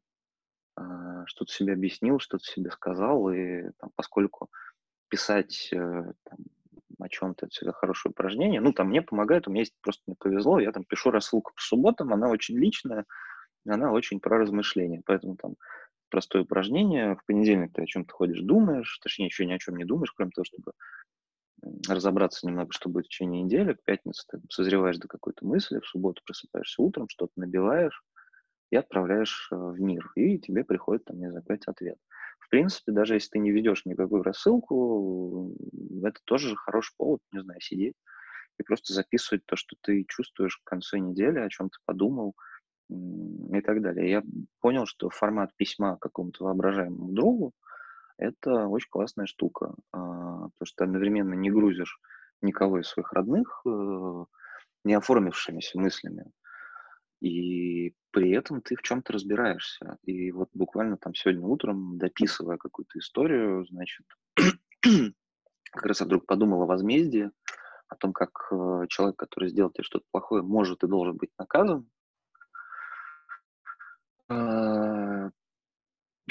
а, что-то себе объяснил, что-то себе сказал, и там, поскольку писать э, там, о чем-то это всегда хорошее упражнение, ну, там мне помогает, у меня есть, просто мне повезло, я там пишу рассылку по субботам, она очень личная, она очень про размышления, поэтому там простое упражнение, в понедельник ты о чем-то ходишь, думаешь, точнее, еще ни о чем не думаешь, кроме того, чтобы разобраться немного, что будет в течение недели. К пятнице ты созреваешь до какой-то мысли, в субботу просыпаешься утром, что-то набиваешь и отправляешь э, в мир. И тебе приходит, там, не знаю, опять ответ. В принципе, даже если ты не ведешь никакую рассылку, это тоже хороший повод, не знаю, сидеть и просто записывать то, что ты чувствуешь к концу недели, о чем ты подумал и так далее. Я понял, что формат письма какому-то воображаемому другу это очень классная штука, а, потому что ты одновременно не грузишь никого из своих родных э, не оформившимися мыслями, и при этом ты в чем-то разбираешься. И вот буквально там сегодня утром, дописывая какую-то историю, значит, как раз я вдруг подумал о возмездии, о том, как э, человек, который сделал тебе что-то плохое, может и должен быть наказан.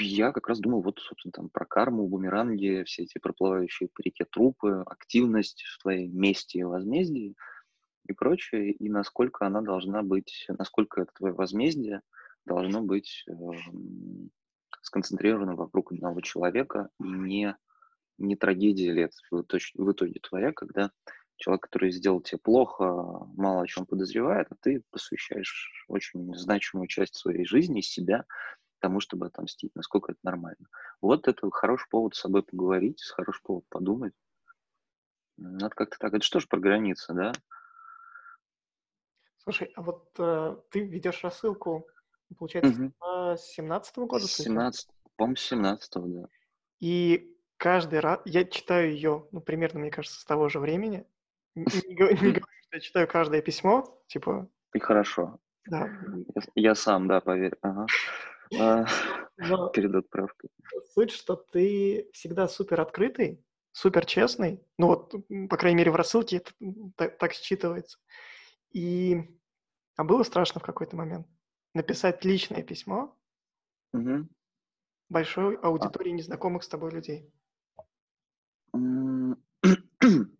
Я как раз думал вот, собственно, там про карму, бумеранги, все эти проплывающие по реке трупы, активность в твоей мести и возмездии и прочее, и насколько она должна быть, насколько это твое возмездие должно быть эм, сконцентрировано вокруг одного человека, и не, не трагедия лет в итоге, в итоге твоя, когда человек, который сделал тебе плохо, мало о чем подозревает, а ты посвящаешь очень значимую часть своей жизни, себя тому, чтобы отомстить, насколько это нормально. Вот это хороший повод с собой поговорить, хороший повод подумать. Надо как-то так. Это что ж про границы, да? Слушай, а вот э, ты ведешь рассылку, получается, Мгм. с 17 года, С судя? 17, по-моему, с 17 да. И каждый раз я читаю ее, ну, примерно, мне кажется, с того же времени. Не, говорю, не говорю, что я читаю каждое письмо, типа, И хорошо. да. Я, я сам, да, поверь. Ага. А, перед отправкой. суть, что ты всегда супер открытый, супер честный. Ну вот, по крайней мере, в рассылке это так, так считывается. И а было страшно в какой-то момент написать личное письмо Мгм. большой А, аудитории незнакомых с тобой людей.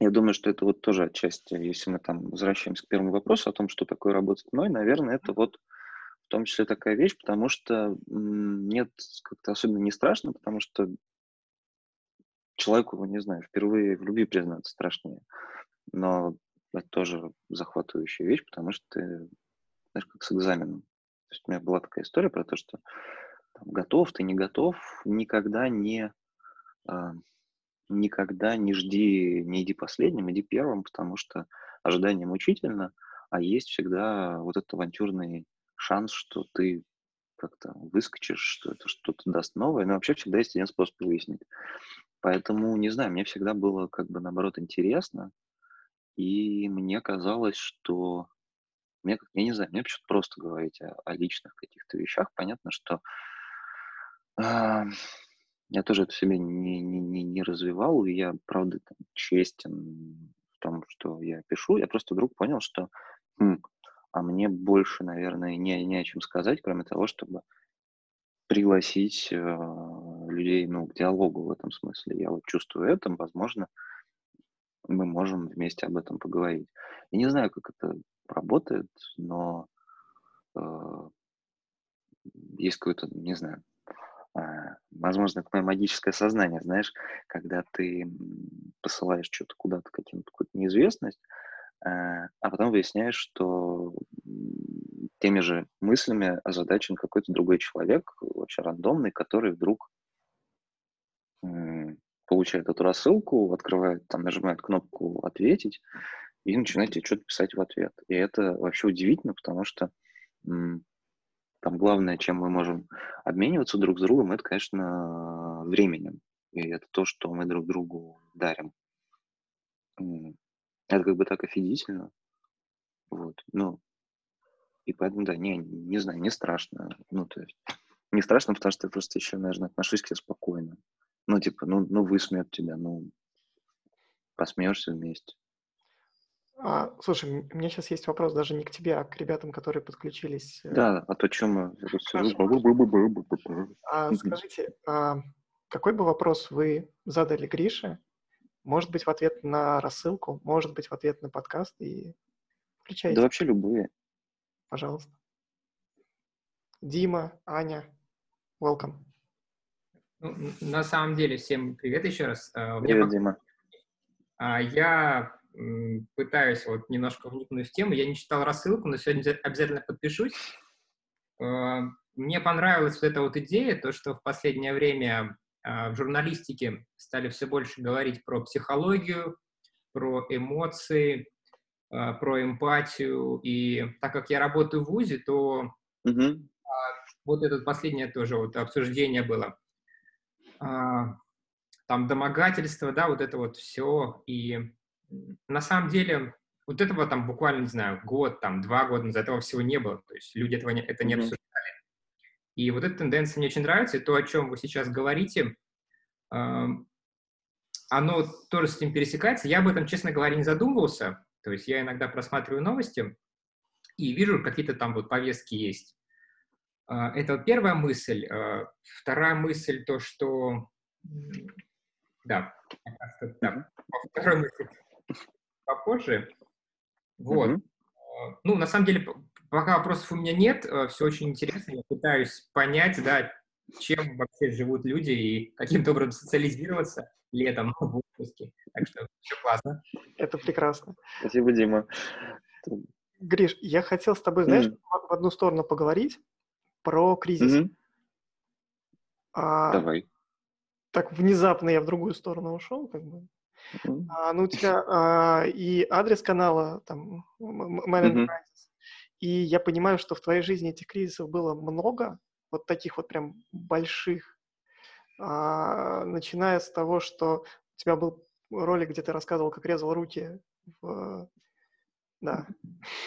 Я думаю, что это вот тоже отчасти, если мы там возвращаемся к первому вопросу о том, что такое работать мной, наверное, это вот в том числе такая вещь, потому что нет, как-то особенно не страшно, потому что человеку, не знаю, впервые в любви признаться страшнее. Но это тоже захватывающая вещь, потому что ты, знаешь, как с экзаменом. То есть у меня была такая история про то, что там, готов ты, не готов, никогда не, а, никогда не жди, не иди последним, иди первым, потому что ожидание мучительно, а есть всегда вот этот авантюрный шанс, что ты как-то выскочишь, что это что-то даст новое, но вообще всегда есть один способ выяснить. Поэтому, не знаю, мне всегда было как бы наоборот интересно, и мне казалось, что мне, я не знаю, мне почему-то просто говорить о, о личных каких-то вещах. Понятно, что а, я тоже это в себе не, не, не, не развивал, и я, правда, там, честен в том, что я пишу. Я просто вдруг понял, что «Хм, а мне больше, наверное, не, не о чем сказать, кроме того, чтобы пригласить э, людей ну, к диалогу в этом смысле. Я вот чувствую это, возможно, мы можем вместе об этом поговорить. Я не знаю, как это работает, но э, есть какое-то, не знаю, а, возможно, такое магическое сознание, знаешь, когда ты посылаешь что-то куда-то, каким-то какую-то неизвестность, а, а потом выясняешь, что теми же мыслями озадачен какой-то другой человек, вообще рандомный, который вдруг получает эту рассылку, открывает, там нажимает кнопку «Ответить» и начинает тебе что-то писать в ответ. И это вообще удивительно, потому что там главное, чем мы можем обмениваться друг с другом, это, конечно, временем. И это то, что мы друг другу дарим. Это как бы так офигительно. Вот. Ну, и поэтому, да, не, не знаю, не страшно. Ну, то есть, не страшно, потому что я просто еще, наверное, отношусь к себе спокойно. Ну, типа, ну, ну высмеют тебя, ну, посмеешься вместе. А, слушай, у меня сейчас есть вопрос даже не к тебе, а к ребятам, которые подключились. Э. Да, а то чем мы... А, скажите, а, какой бы вопрос вы задали Грише? Может быть, в ответ на рассылку, может быть, в ответ на подкаст, и включайте. Да вообще любые. Пожалуйста. Дима, Аня, welcome. Ну, на самом деле, всем привет еще раз. А, привет, Дима. Я пытаюсь вот немножко вникнуть в тему. Я не читал рассылку, но сегодня обязательно подпишусь. А, мне понравилась вот эта вот идея, то, что в последнее время а, в журналистике стали все больше говорить про психологию, про эмоции, а, про эмпатию. И так как я работаю в ВУЗе, то угу. вот это последнее тоже вот обсуждение было. Там домогательство, да, вот это вот все. И на самом деле вот этого там буквально, не знаю, год, там, два года назад этого всего не было. То есть люди этого не, это не обсуждали. И вот эта тенденция мне очень нравится, и то, о чем вы сейчас говорите, оно тоже с этим пересекается. Я об этом, честно говоря, не задумывался. То есть я иногда просматриваю новости и вижу, какие-то там вот повестки есть. Э, это вот первая мысль. Э, вторая мысль, то, что... Да, да. Вторая мысль попозже. Вот. Mm-hmm. Ну, на самом деле, пока вопросов у меня нет, э, все очень интересно. Я пытаюсь понять, да, чем вообще живут люди и каким-то образом социализироваться летом в отпуске. Так что все классно. Это прекрасно. Спасибо, Дима. Гриш, я хотел с тобой, знаешь, mm. в одну сторону поговорить про кризис. Mm-hmm. А, Давай. Так внезапно я в другую сторону ушел, как бы. А, ну, у тебя а, и адрес канала, там, Man mm-hmm. И я понимаю, что в твоей жизни этих кризисов было много, вот таких вот прям больших, а, начиная с того, что у тебя был ролик, где ты рассказывал, как резал руки в... Да,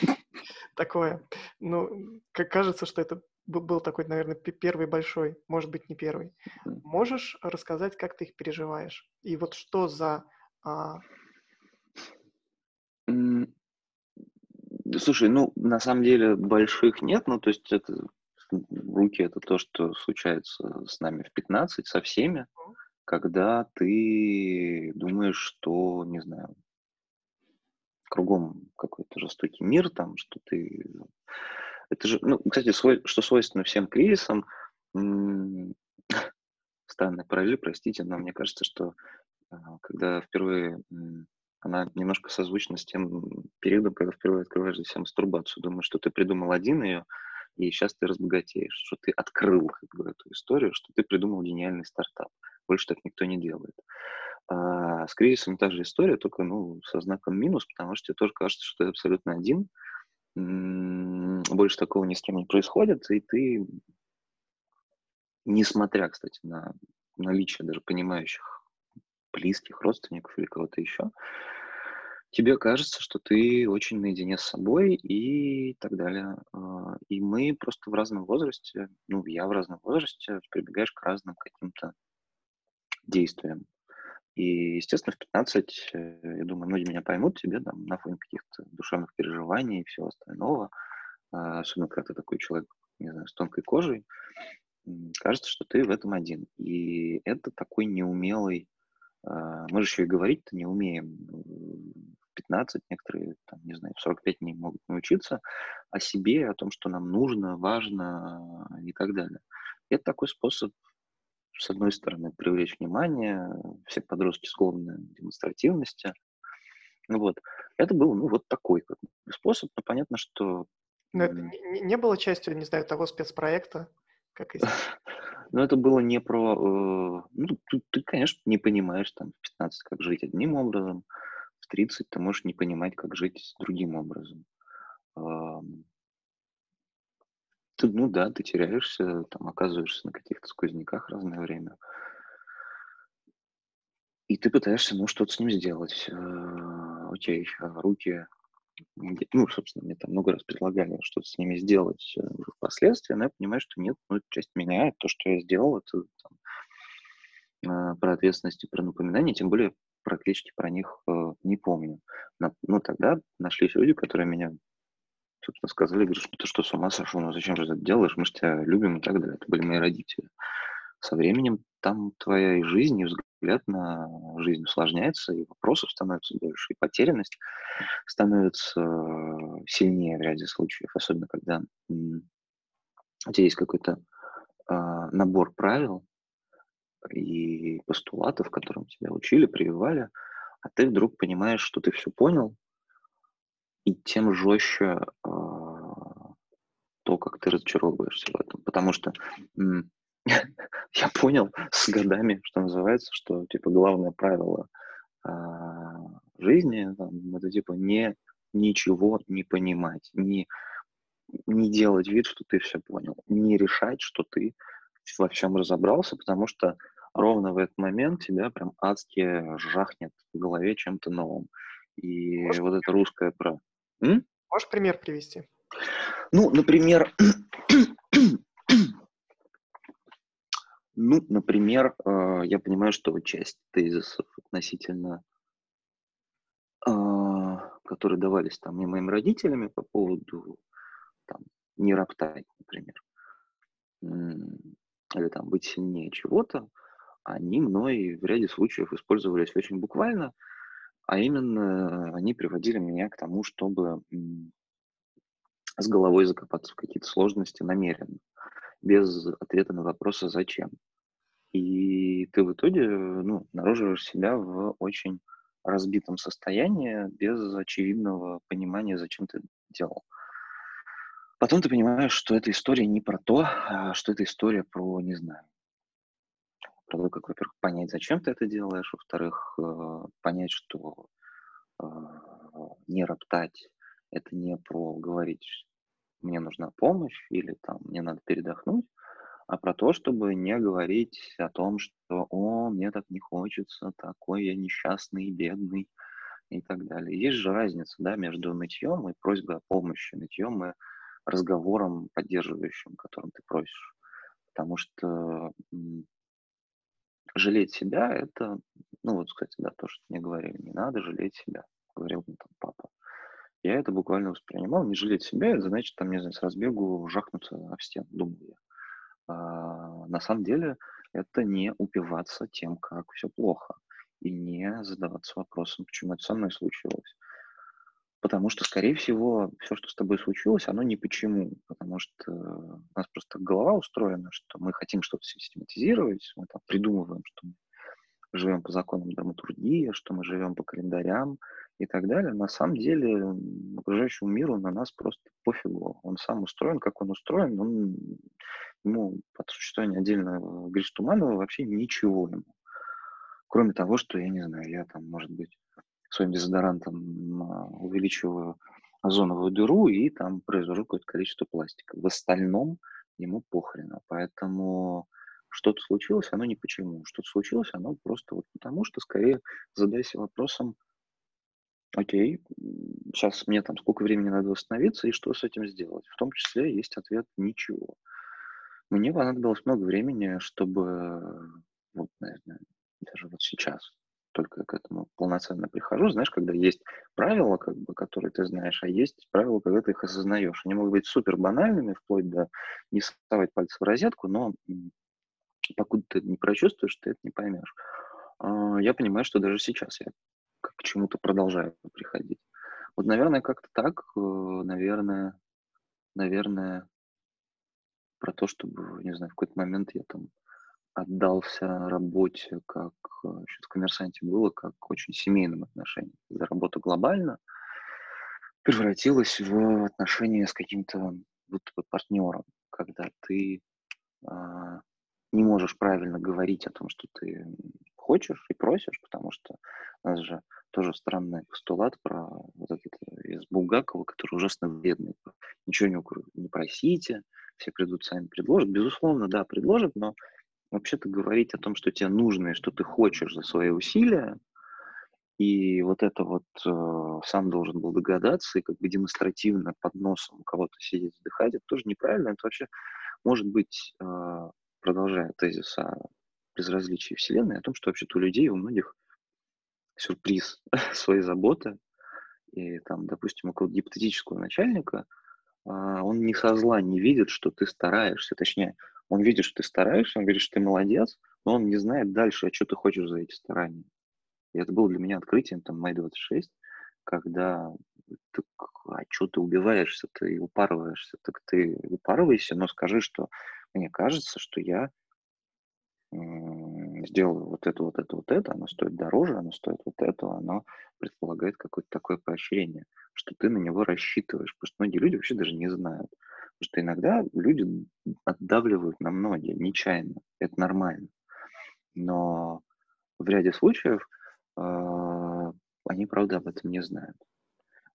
такое. Ну, как кажется, что это был такой, наверное, первый большой, может быть, не первый. Можешь рассказать, как ты их переживаешь? И вот что за а... Слушай, ну, на самом деле больших нет, ну, то есть это руки это то, что случается с нами в 15, со всеми, когда ты думаешь, что, не знаю, кругом какой-то жестокий мир, там, что ты... Это же, ну, кстати, свой, что свойственно всем кризисам, странные параллель, простите, но мне кажется, что когда впервые она немножко созвучна с тем периодом, когда впервые открываешь для себя мастурбацию. Думаешь, что ты придумал один ее, и сейчас ты разбогатеешь, что ты открыл как бы, эту историю, что ты придумал гениальный стартап. Больше так никто не делает. А с кризисом та же история, только ну, со знаком минус, потому что тебе тоже кажется, что ты абсолютно один, больше такого ни с кем не происходит, и ты, несмотря, кстати, на наличие даже понимающих близких, родственников или кого-то еще, тебе кажется, что ты очень наедине с собой и так далее. А, и мы просто в разном возрасте, ну, я в разном возрасте, прибегаешь к разным каким-то действиям. И, естественно, в 15, э, я думаю, многие меня поймут, тебе там на фоне каких-то душевных переживаний и всего остального, а, особенно когда ты такой человек, не знаю, с тонкой кожей, кажется, что ты в этом один. И это такой неумелый мы же еще и говорить-то не умеем 15, некоторые, там, не знаю, в 45 не могут научиться о себе, о том, что нам нужно, важно и так далее. Это такой способ, с одной стороны, привлечь внимание, все подростки склонны к демонстративности. Вот. Это был, ну, вот такой как способ, но понятно, что... Но это не, не было частью, не знаю, того спецпроекта, как и Но это было не про... Э, ну, ты, ты, конечно, не понимаешь там в 15, как жить одним образом, в 30 ты можешь не понимать, как жить другим образом. Ты, ну да, ты теряешься, там оказываешься на каких-то сквозняках разное время. И ты пытаешься, ну, что-то с ним сделать. Э, окей, руки ну, собственно, мне там много раз предлагали что-то с ними сделать э, впоследствии, но я понимаю, что нет, ну, часть меня, то, что я сделал, это там, э, про ответственность и про напоминание, тем более про клички, про них э, не помню. Но, ну, тогда нашлись люди, которые меня, собственно, сказали, говорят, что ты что, с ума сошел, ну зачем же это делаешь, мы же тебя любим и так далее. Это были мои родители. Со временем там твоя и жизнь, и взгляд на жизнь усложняется, и вопросов становится больше, и потерянность становится э, сильнее в ряде случаев, особенно когда у тебя есть какой-то а, набор правил и постулатов, которым тебя учили, прививали, а ты вдруг понимаешь, что ты все понял, и тем жестче а, то, как ты разочаровываешься в этом. Потому что я понял с годами, что называется, что типа главное правило а, жизни там, это типа не ничего не понимать, не не делать вид, что ты все понял, не решать, что ты во всем разобрался, потому что ровно в этот момент тебя прям адски жахнет в голове чем-то новым. И Можешь вот это русское про... М? Можешь пример привести? Ну, например, Ну, например, э, я понимаю, что часть тезисов относительно, а, которые давались там мне моими родителями по поводу там, не роптать, например, или там быть сильнее чего-то, они мной в ряде случаев использовались очень буквально, а именно они приводили меня к тому, чтобы с головой закопаться в какие-то сложности намеренно без ответа на вопросы «зачем?». И ты в итоге ну, обнаруживаешь себя в очень разбитом состоянии, без очевидного понимания, зачем ты делал. Потом ты понимаешь, что эта история не про то, а что это история про, не знаю, про то, как, во-первых, понять, зачем ты это делаешь, во-вторых, э, понять, что э, не роптать – это не про говорить, мне нужна помощь или там мне надо передохнуть, а про то, чтобы не говорить о том, что «О, мне так не хочется, такой я несчастный, бедный» и так далее. Есть же разница да, между нытьем и просьбой о помощи, нытьем и разговором поддерживающим, которым ты просишь. Потому что жалеть себя – это, ну вот, кстати, да, то, что мне говорили, не надо жалеть себя, говорил мне там папа. Я это буквально воспринимал. Не жалеть себя, это значит, там, не знаю, с разбегу жахнуться об стену, думаю я. А, на самом деле это не упиваться тем, как все плохо, и не задаваться вопросом, почему это со мной случилось. Потому что, скорее всего, все, что с тобой случилось, оно не почему. Потому что у нас просто голова устроена, что мы хотим что-то систематизировать, мы там придумываем, что мы живем по законам драматургии, что мы живем по календарям, и так далее, на самом деле окружающему миру на нас просто пофигу. Он сам устроен, как он устроен, он, ему под существование отдельно Гриш Туманова вообще ничего ему. Кроме того, что, я не знаю, я там, может быть, своим дезодорантом а, увеличиваю озоновую дыру и там произвожу какое-то количество пластика. В остальном ему похрена. Поэтому что-то случилось, оно не почему. Что-то случилось, оно просто вот потому, что скорее задайся вопросом, окей, сейчас мне там сколько времени надо восстановиться и что с этим сделать. В том числе есть ответ ничего. Мне понадобилось много времени, чтобы, вот, наверное, даже вот сейчас только к этому полноценно прихожу. Знаешь, когда есть правила, как бы, которые ты знаешь, а есть правила, когда ты их осознаешь. Они могут быть супер банальными, вплоть до не совать пальцы в розетку, но покуда ты не прочувствуешь, ты это не поймешь. А, я понимаю, что даже сейчас я к почему-то продолжают приходить. Вот, наверное, как-то так, э, наверное, наверное, про то, чтобы, не знаю, в какой-то момент я там отдался работе, как еще в коммерсанте было, как очень семейным отношениям. Когда работа глобально превратилась в отношения с каким-то будто бы партнером, когда ты а, не можешь правильно говорить о том, что ты хочешь и просишь, потому что у нас же тоже странный постулат про вот этот из Булгакова, который ужасно вредный. Ничего не, не просите, все придут сами предложат. Безусловно, да, предложат, но вообще-то говорить о том, что тебе нужно и что ты хочешь за свои усилия, и вот это вот э, сам должен был догадаться и как бы демонстративно под носом у кого-то сидеть вздыхать, это тоже неправильно. Это вообще может быть, э, продолжая тезис безразличии Вселенной, о том, что вообще-то у людей, у многих сюрприз своей заботы. И там, допустим, у какого-то гипотетического начальника э, он не со зла не видит, что ты стараешься. Точнее, он видит, что ты стараешься, он говорит, что ты молодец, но он не знает дальше, а что ты хочешь за эти старания. И это было для меня открытием, там, май 26, когда ты, а что ты убиваешься, ты упарываешься, так ты упарывайся, но скажи, что мне кажется, что я сделаю вот это, вот это, вот это, оно стоит дороже, оно стоит вот этого, оно предполагает какое-то такое поощрение, что ты на него рассчитываешь, потому что многие люди вообще даже не знают. Потому что иногда люди отдавливают на многие нечаянно, это нормально. Но в ряде случаев а, они, правда, об этом не знают.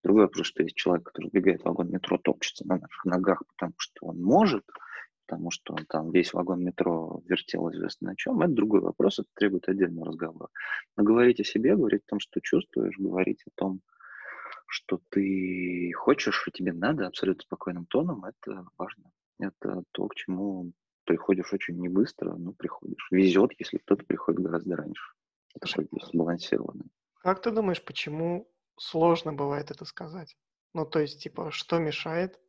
Другой вопрос, что есть человек, который бегает в вагон метро, топчется на наших ногах, потому что он может, потому что там весь вагон метро вертел известно на чем, это другой вопрос, это требует отдельного разговора. Но говорить о себе, говорить о том, что чувствуешь, говорить о том, что ты хочешь, и тебе надо абсолютно спокойным тоном, это важно. Это то, к чему приходишь очень не быстро, но приходишь. Везет, если кто-то приходит гораздо раньше. Такой сбалансированный. Как ты думаешь, почему сложно бывает это сказать? Ну, то есть, типа, что мешает?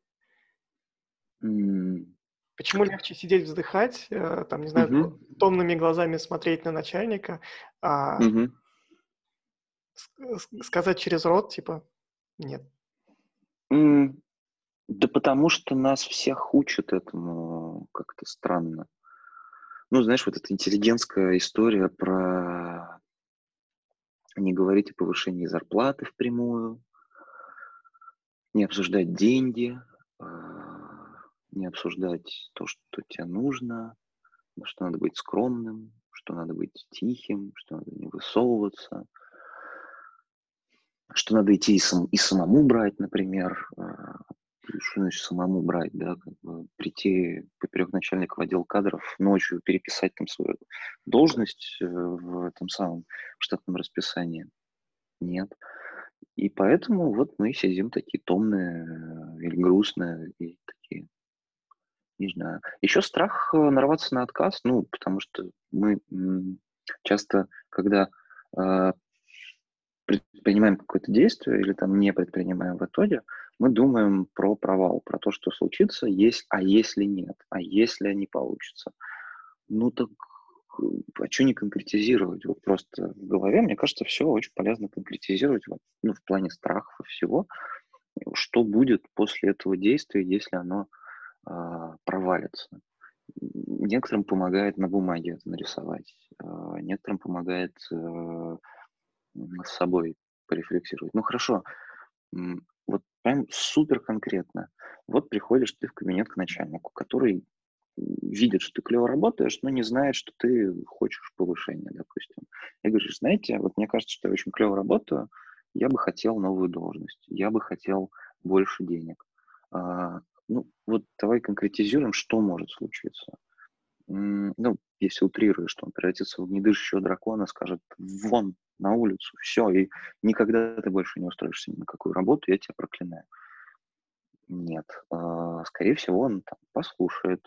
Почему легче сидеть, вздыхать, э, там, не знаю, mm-hmm. томными глазами смотреть на начальника, а mm-hmm. сказать через рот, типа, нет? Да потому что нас всех учат этому как-то странно. Ну, знаешь, вот эта интеллигентская история про не говорить о повышении зарплаты впрямую, не обсуждать деньги, не обсуждать то, что тебе нужно, что надо быть скромным, что надо быть тихим, что надо не высовываться, что надо идти и, сам, и самому брать, например, а, что значит самому брать, да, как бы прийти поперек начальника в отдел кадров ночью, переписать там свою должность э, в этом самом штатном расписании. Нет. И поэтому вот мы сидим такие томные э, или грустные, и не знаю. Еще страх э, нарваться на отказ, ну, потому что мы часто, когда э, предпринимаем какое-то действие или там не предпринимаем в итоге, мы думаем про провал, про то, что случится, есть, а если нет, а если не получится. Ну так а что не конкретизировать? Вот просто в голове, мне кажется, все очень полезно конкретизировать ну, в плане страхов и всего, что будет после этого действия, если оно э, провалится. Некоторым помогает на бумаге это нарисовать, э, некоторым помогает э, с собой порефлексировать. Ну хорошо, вот прям супер конкретно. Вот приходишь ты в кабинет к начальнику, который видит, что ты клево работаешь, но не знает, что ты хочешь повышения, допустим. И говоришь, знаете, вот мне кажется, что я очень клево работаю, я бы хотел новую должность, я бы хотел больше денег. Ну, вот давай конкретизируем, что может случиться. Ну, если утрируешь, что он превратится в недышащего дракона, скажет, вон, на улицу, все, и никогда ты больше не устроишься ни на какую работу, я тебя проклинаю. Нет. А, скорее всего, он там послушает.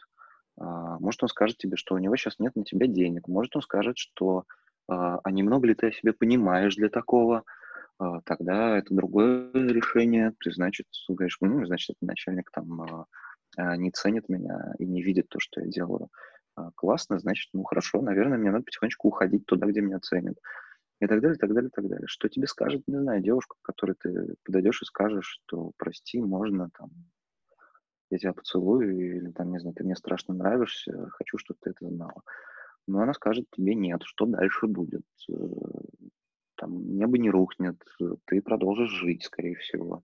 А, может, он скажет тебе, что у него сейчас нет на тебя денег. Может, он скажет, что а, а немного ли ты о себе понимаешь для такого, тогда это другое решение. Ты, значит, говоришь, ну, значит, этот начальник там не ценит меня и не видит то, что я делаю. Классно, значит, ну, хорошо, наверное, мне надо потихонечку уходить туда, где меня ценят. И так далее, так далее, так далее. Что тебе скажет, не знаю, девушка, к которой ты подойдешь и скажешь, что прости, можно там, я тебя поцелую, или там, не знаю, ты мне страшно нравишься, хочу, чтобы ты это знала. Но она скажет тебе нет, что дальше будет. Там небо не рухнет, ты продолжишь жить, скорее всего.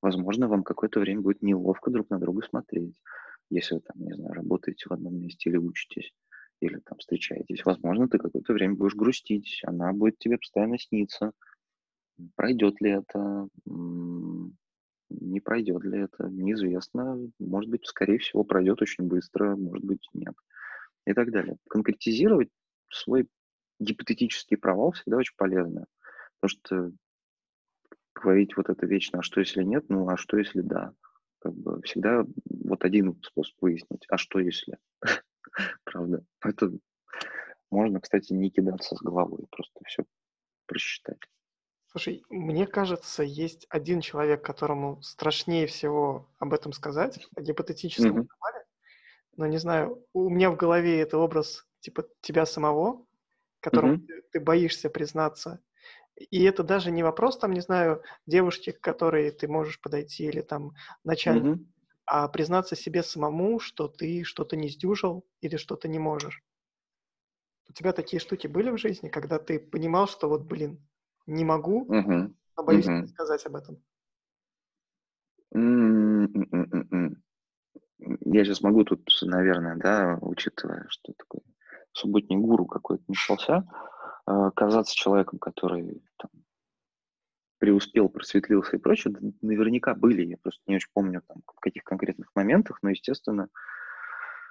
Возможно, вам какое-то время будет неловко друг на друга смотреть, если вы там, не знаю, работаете в одном месте или учитесь, или там встречаетесь. Возможно, ты какое-то время будешь грустить, она будет тебе постоянно сниться. Пройдет ли это, не пройдет ли это, неизвестно. Может быть, скорее всего, пройдет очень быстро, может быть, нет. И так далее. Конкретизировать свой гипотетический провал всегда очень полезно. Потому что говорить вот это вечно, а что если нет, ну а что если да? Как бы всегда вот один способ выяснить, а что если? Правда. Это можно, кстати, не кидаться с головой, просто все просчитать. Слушай, мне кажется, есть один человек, которому страшнее всего об этом сказать, о гипотетическом mm-hmm. но не знаю, у меня в голове это образ типа тебя самого, которому mm-hmm. ты, ты боишься признаться. И это даже не вопрос, там, не знаю, девушки, к которой ты можешь подойти, или там начальник, mm-hmm. а признаться себе самому, что ты что-то не сдюжил или что-то не можешь. У тебя такие штуки были в жизни, когда ты понимал, что вот, блин, не могу, mm-hmm. но боюсь mm-hmm. сказать об этом? Mm-hmm. Я сейчас могу тут, наверное, да, учитывая, что такое субботний гуру какой-то начался, э, казаться человеком, который там, преуспел, просветлился и прочее, наверняка были, я просто не очень помню там, в каких конкретных моментах, но, естественно,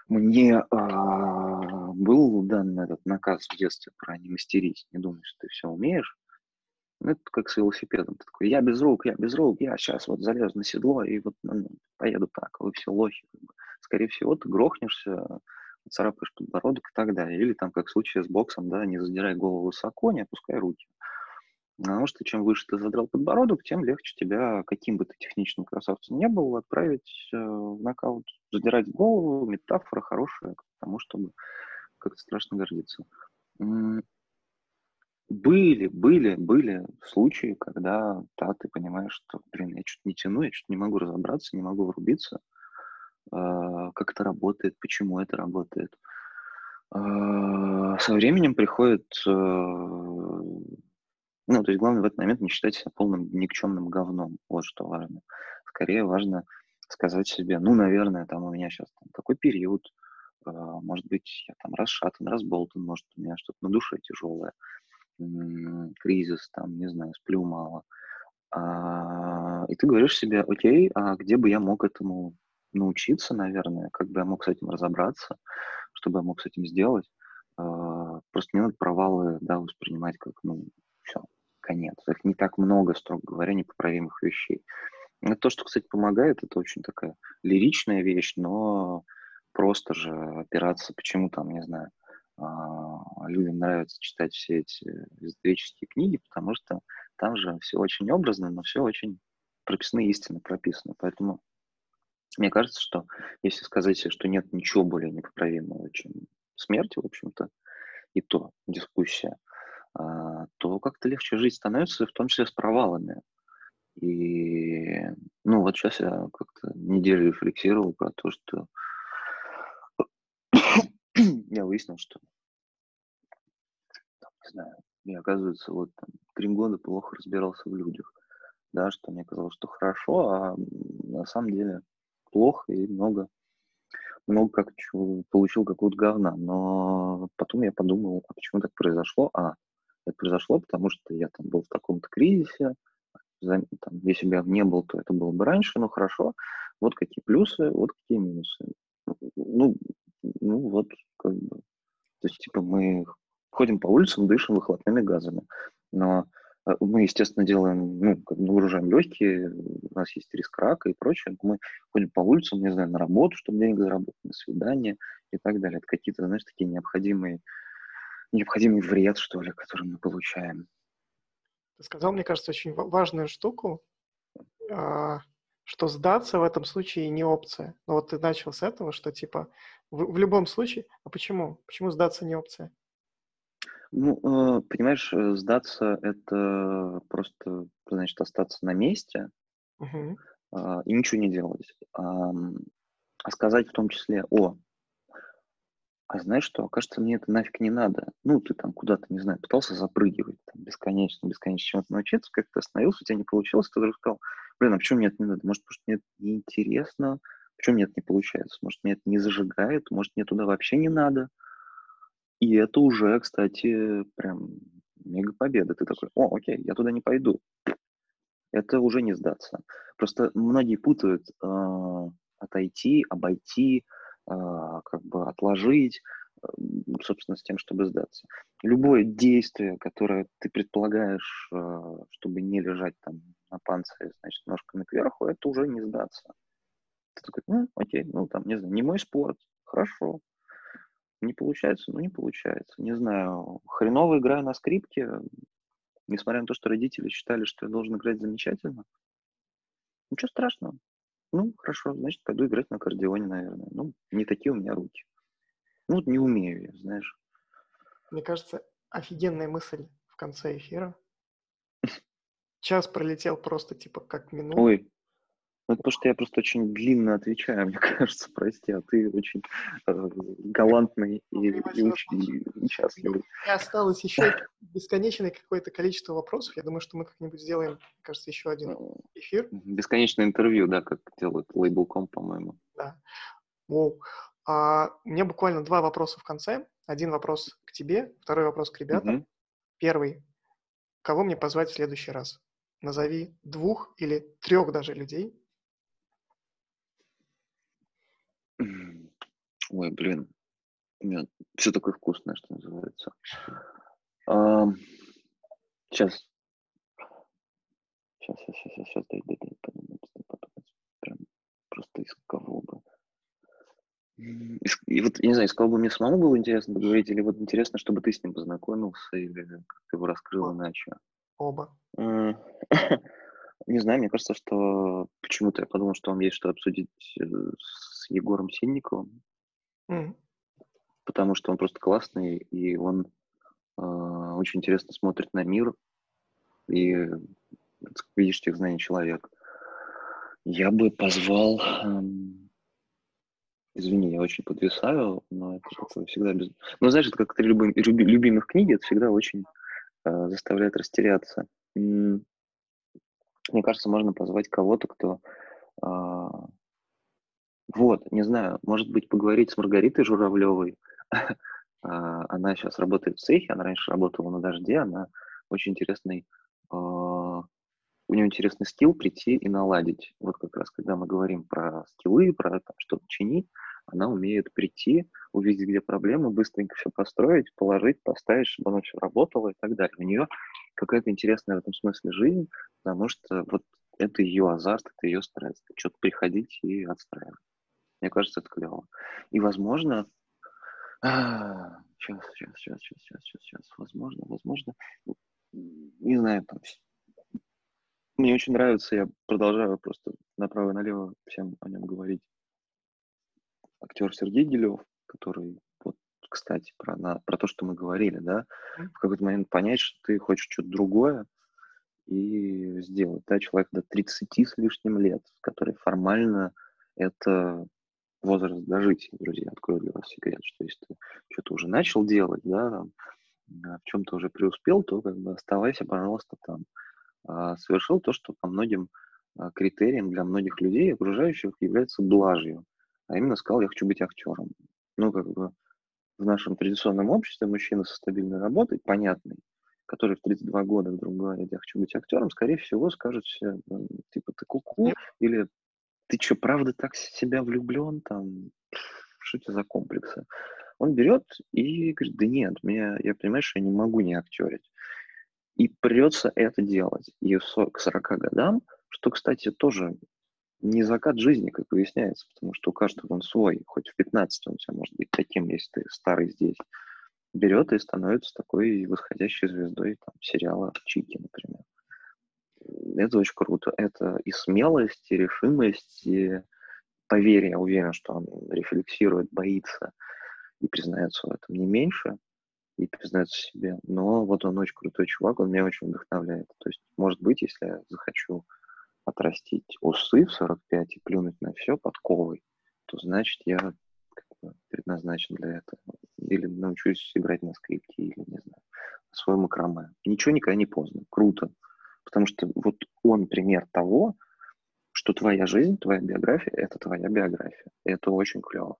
мне а, был дан этот наказ в детстве про не мастерить, не думай, что ты все умеешь. Ну, это как с велосипедом. Ты такой, я без рук, я без рук, я сейчас вот залезу на седло и вот ну, поеду так, вы все лохи. Скорее всего, ты грохнешься, царапаешь подбородок и так далее. Или там, как в случае с боксом, да, не задирай голову высоко, не опускай руки. Потому что чем выше ты задрал подбородок, тем легче тебя, каким бы ты техничным красавцем не был, отправить э, в нокаут. Задирать голову, метафора хорошая к тому, чтобы как-то страшно гордиться. Были, были, были случаи, когда, да, ты понимаешь, что, блин, я что-то не тяну, я что-то не могу разобраться, не могу врубиться. А, как это работает, почему это работает. А, со временем приходит, э, ну, то есть главное в этот момент не считать себя полным никчемным говном, вот что важно. Скорее важно сказать себе, ну, наверное, там у меня сейчас там такой период, а, может быть, я там расшатан, разболтан, может, у меня что-то на душе тяжелое, кризис, там, не знаю, сплю мало. И ты говоришь себе, окей, а где бы я мог этому научиться, наверное, как бы я мог с этим разобраться, чтобы я мог с этим сделать. А, просто не надо провалы, да, воспринимать как, ну, все, конец. Это не так много, строго говоря, непоправимых вещей. Это то, что, кстати, помогает, это очень такая лиричная вещь, но просто же опираться, почему там, не знаю, а, людям нравится читать все эти эзотерические книги, потому что там же все очень образно, но все очень прописные истины прописаны. Поэтому мне кажется, что если сказать что нет ничего более непоправимого, чем смерть, в общем-то, и то дискуссия, а, то как-то легче жить становится, в том числе с провалами. И, ну, вот сейчас я как-то неделю рефлексировал про то, что я выяснил, что, не знаю, я, оказывается, вот там три года плохо разбирался в людях, да, что мне казалось, что хорошо, а на самом деле плохо и много, много как получил какого-то говна. Но потом я подумал, а почему так произошло? А, это произошло, потому что я там был в таком-то кризисе, там, если бы я не был, то это было бы раньше, ну хорошо, вот какие плюсы, вот какие минусы. Ну, ну вот, как бы, то есть, типа, мы ходим по улицам, дышим выхлопными газами, но мы, естественно, делаем, ну, нагружаем легкие, у нас есть риск рака и прочее. Мы ходим по улицам, не знаю, на работу, чтобы денег заработать, на свидание и так далее. Это какие-то, знаешь, такие необходимые, необходимый вред, что ли, который мы получаем. Ты сказал, мне кажется, очень важную штуку, а, что сдаться в этом случае не опция. Но вот ты начал с этого, что типа в, в любом случае, а почему? Почему сдаться не опция? Ну, э, понимаешь, э, сдаться — это просто, значит, остаться на месте Мгм. а, и ничего не делать. Ам, А сказать в том числе, о, а знаешь что, кажется, мне это нафиг не надо. Ну, ты там куда-то, не знаю, пытался запрыгивать там, бесконечно, бесконечно чему-то научиться, как ты остановился, у тебя не получилось, ты вдруг сказал, блин, а почему мне это не надо? Может, потому что мне это неинтересно? Почему мне это не получается? Может, мне это не зажигает? Может, мне туда вообще не надо? И это уже, кстати, прям мега победа. Ты такой, о, окей, я туда не пойду. Это уже не сдаться. Просто многие путают э, отойти, обойти, э, как бы отложить, э, собственно, с тем, чтобы сдаться. Любое действие, которое ты предполагаешь, э, чтобы не лежать там на панцире, значит, ножками кверху, это уже не сдаться. Ты такой, ну, окей, ну, там, не знаю, не мой спорт, хорошо, не получается, ну не получается. Не знаю, хреново играю на скрипке, несмотря на то, что родители считали, что я должен играть замечательно. Ничего страшного. Ну, хорошо, значит, пойду играть на аккордеоне, наверное. Ну, не такие у меня руки. Ну, вот не умею я, знаешь. Мне кажется, офигенная мысль в конце эфира. Час пролетел просто типа как минута. Ой, ну, это потому что я просто очень длинно отвечаю, мне кажется, прости, а ты очень э, галантный и, и, и, и счастливый. У меня осталось еще бесконечное какое-то количество вопросов. Я думаю, что мы как-нибудь сделаем, кажется, еще один эфир. Бесконечное интервью, да, как делает Label.com, по-моему. Да. Воу. А, у меня буквально два вопроса в конце. Один вопрос к тебе, второй вопрос к ребятам. Мгм. Первый. Кого мне позвать в следующий раз? Назови двух или трех даже людей, Ой, блин, меня все такое вкусное, что называется. Ам, Сейчас. Сейчас, сейчас, сейчас, сейчас, дай, дай, дай подумать, дай подумать. Прям просто из кого бы. Из- И вот, я не знаю, из кого бы мне самому было интересно поговорить, или вот интересно, чтобы ты с ним познакомился, или как ты его раскрыл иначе. оба. Не знаю, мне кажется, что почему-то я подумал, что вам есть что обсудить э, с Егором Синниковым, Потому что он просто классный, и он э, очень интересно смотрит на мир, и, как видишь, тех знаний человек. Я бы позвал... эм, Извини, я очень подвисаю, но это такое всегда без... Ну, знаешь, это как три любым- люби- любимых книги, это всегда очень э, заставляет растеряться. Мне кажется, можно позвать кого-то, кто... а, Вот, не знаю, может быть, поговорить с Маргаритой Журавлевой. А, Она сейчас работает в цехе, она раньше работала на дожде, она очень интересный, а, у нее интересный скилл прийти и наладить. Вот как раз, когда мы говорим про скиллы, про что-то чинить, она умеет прийти, увидеть, где проблемы, быстренько все построить, положить, поставить, чтобы оно все работало и так далее. У нее какая-то интересная в этом смысле жизнь, потому что вот это ее азарт, это ее стресс. Что-то приходить и отстраивать. Мне кажется, это клево. И, возможно, а, сейчас, сейчас, сейчас, сейчас, сейчас, сейчас, сейчас, возможно, возможно, не знаю, там, мне очень нравится, я продолжаю просто направо и налево всем о нем говорить. Актер Сергей Гилев, который, вот, кстати, про, на, про то, что мы говорили, да, в какой-то момент понять, что ты хочешь что-то другое и сделать, да, человек до 30 с лишним лет, который формально это возраст дожития, друзья, открою для вас секрет, что если ты что-то уже начал делать, да, там, а, в чем-то уже преуспел, то как бы оставайся, пожалуйста, там. А, совершил то, что по многим а, критериям для многих людей, окружающих, является блажью. А именно сказал, я хочу быть актером. Ну, как бы в нашем традиционном обществе мужчина со стабильной работой, понятный, который в 32 года вдруг говорит, я хочу быть актером, скорее всего, скажут все, типа, ты куку, Нет. или ты что, правда так себя влюблен, там, что это за комплексы? Он берет и говорит, да нет, меня, я понимаю, что я не могу не актерить. И придется это делать. И к 40 годам, что, кстати, тоже не закат жизни, как выясняется, потому что у каждого он свой, хоть в 15 он у тебя может быть таким, если ты старый здесь, берет и становится такой восходящей звездой там, сериала «Чики», например. Это очень круто. Это и смелость, и решимость, и поверь, я уверен, что он рефлексирует, боится и признается в этом не меньше. и признается себе, но вот он очень крутой чувак, он меня очень вдохновляет. То есть, может быть, если я захочу отрастить усы в 45 и плюнуть на все подковой, то значит я предназначен для этого. Или научусь играть на скрипке, или, не знаю, свой макраме. Ничего никогда не поздно. Круто. Потому что вот он пример того, что твоя жизнь, твоя биография – это твоя биография. И это очень клево.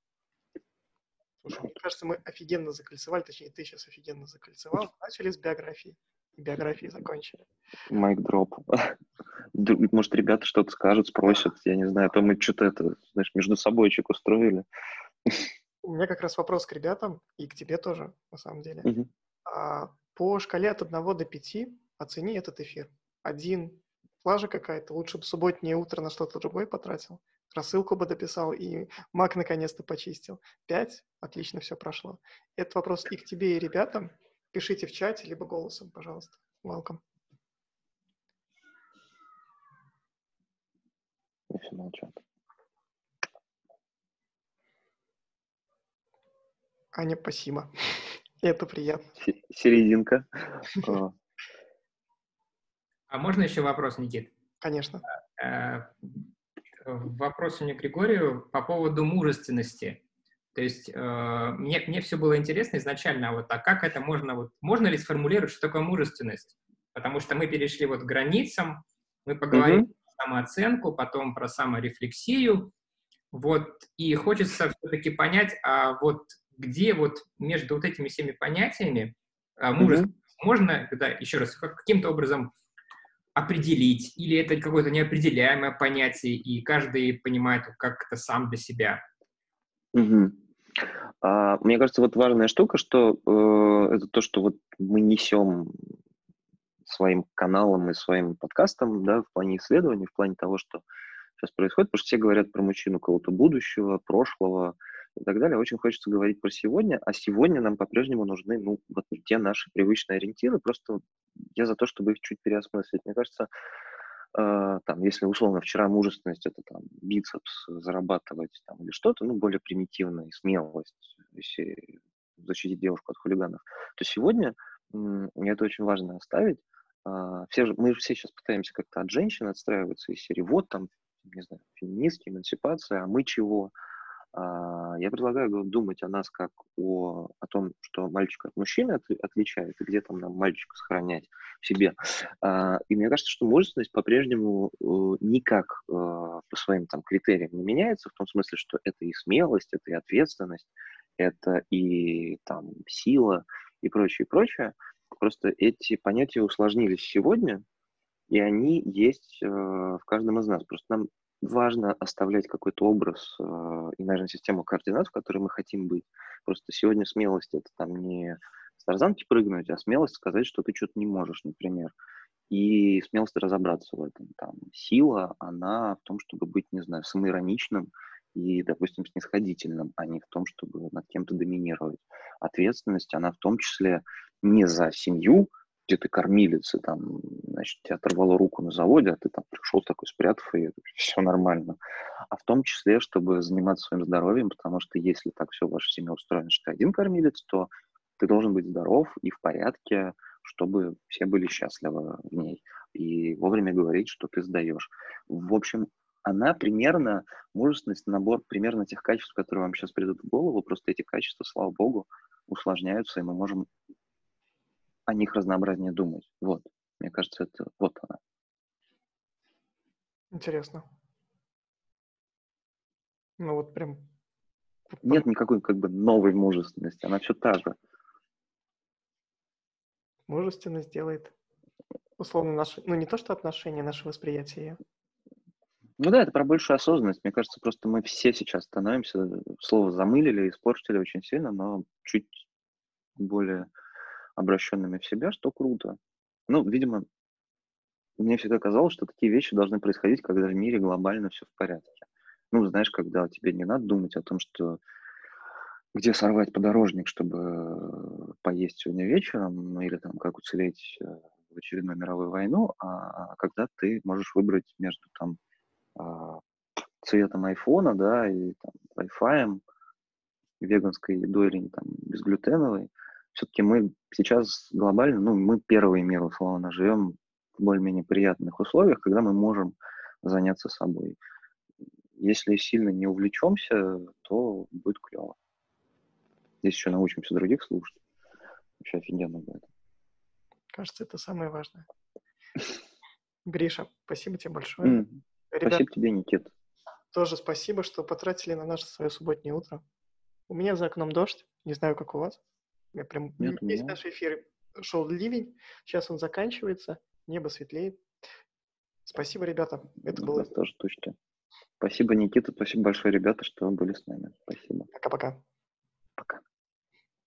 Слушай, мне кажется, мы офигенно закольцевали, точнее, ты сейчас офигенно закольцевал. Начали с биографии, и биографии закончили. Майк дроп. Может, ребята что-то скажут, спросят, я не знаю, а то мы что-то это, знаешь, между собойчик устроили. У меня как раз вопрос к ребятам и к тебе тоже, на самом деле. Мгм. А, по шкале от 1 до 5 оцени этот эфир. Один плажа какая-то, лучше бы субботнее утро на что-то другое потратил, рассылку бы дописал и Мак наконец-то почистил. Пять, отлично все прошло. Это вопрос и к тебе, и ребятам. Пишите в чате, либо голосом, пожалуйста. Welcome. И все молчат. Аня, спасибо. Это приятно. Се- Серединка. А, можно еще вопрос, Никит? Конечно. Э, Вопрос у меня к Григорию по поводу мужественности. То есть э, мне, мне все было интересно изначально, а вот, а как это можно, вот, можно ли сформулировать, что такое мужественность? Потому что мы перешли вот к границам, мы поговорили Мгм. про самооценку, потом про саморефлексию, вот, и хочется все-таки понять, а вот где вот между вот этими всеми понятиями а, мужественность можно, да, еще раз, как- каким-то образом определить, или это какое-то неопределяемое понятие, и каждый понимает как это сам для себя. Мгм. А, Мне кажется, вот важная штука, что э, это то, что вот мы несем своим каналом и своим подкастом, да, в плане исследований, в плане того, что сейчас происходит, потому что все говорят про мужчину кого-то будущего, прошлого и так далее. Очень хочется говорить про сегодня, а сегодня нам по-прежнему нужны, ну, вот те наши привычные ориентиры, просто я за то, чтобы их чуть переосмыслить. Мне кажется, э, там, если условно вчера мужественность это там бицепс зарабатывать там или что-то, ну, более примитивная и смелость, если защитить девушку от хулиганов, то сегодня мне это очень важно оставить. А, все же, мы же все сейчас пытаемся как-то от женщин отстраиваться из серии вот там, не знаю, феминистки, эмансипация, а мы чего? А, Я предлагаю думать о нас как о, о том, что мальчик от мужчины от- отличает, и где там нам мальчика сохранять в себе. А, И мне кажется, что мужественность по-прежнему э, никак э, по своим там критериям не меняется, в том смысле, что это и смелость, это и ответственность, это и там сила и прочее, прочее. Просто эти понятия усложнились сегодня, и они есть э, в каждом из нас. Просто нам важно оставлять какой-то образ э, и, наверное, систему координат, в которой мы хотим быть. Просто сегодня смелость это там не с тарзанки прыгнуть, а смелость сказать, что ты что-то не можешь, например. И смелость разобраться в этом. Там, сила, она в том, чтобы быть, не знаю, самоироничным и, допустим, снисходительным, а не в том, чтобы над кем-то доминировать. Ответственность, она в том числе не за семью, где ты кормилица, там, значит, тебе оторвало руку на заводе, а ты там пришел такой, спрятав ее, все нормально. А в том числе, чтобы заниматься своим здоровьем, потому что если так все в вашей семье устроено, что ты один кормилец, то ты должен быть здоров и в порядке, чтобы все были счастливы в ней. И вовремя говорить, что ты сдаешь. В общем, она примерно, мужественность, набор примерно тех качеств, которые вам сейчас придут в голову, просто эти качества, слава богу, усложняются, и мы можем о них разнообразнее думать. Вот, мне кажется, это вот она. Интересно. Ну вот прям... Нет никакой как бы новой мужественности, она все та же. Мужественность делает условно наши... Ну не то, что отношения, наше восприятие. Ну да, это про большую осознанность. Мне кажется, просто мы все сейчас становимся, слово замылили, испортили очень сильно, но чуть более обращенными в себя, что круто. Ну, видимо, мне всегда казалось, что такие вещи должны происходить, когда в мире глобально все в порядке. Ну, знаешь, когда тебе не надо думать о том, что где сорвать подорожник, чтобы поесть сегодня вечером, ну или там как уцелеть э, в очередной мировой войну, а когда ты можешь выбрать между там а, цветом айфона, да, и там, Wi-Fi, веганской едой или там безглютеновой, все-таки мы сейчас глобально, ну, мы первый мир, условно, живем более-менее приятных условиях, когда мы можем заняться собой. Если сильно не увлечемся, то будет клево. Здесь еще научимся других слушать. Вообще офигенно будет. Кажется, это самое важное. Гриша, спасибо тебе большое. Mm. Ребят, спасибо тебе, Никит. Тоже спасибо, что потратили на наше свое субботнее утро. У меня за окном дождь, не знаю, как у вас. Я прям Нет, весь наш эфир шел ливень, сейчас он заканчивается, небо светлеет. Спасибо, ребята. Это было... тоже точно. Спасибо, Никита, спасибо большое, ребята, что были с нами. Спасибо. Пока-пока.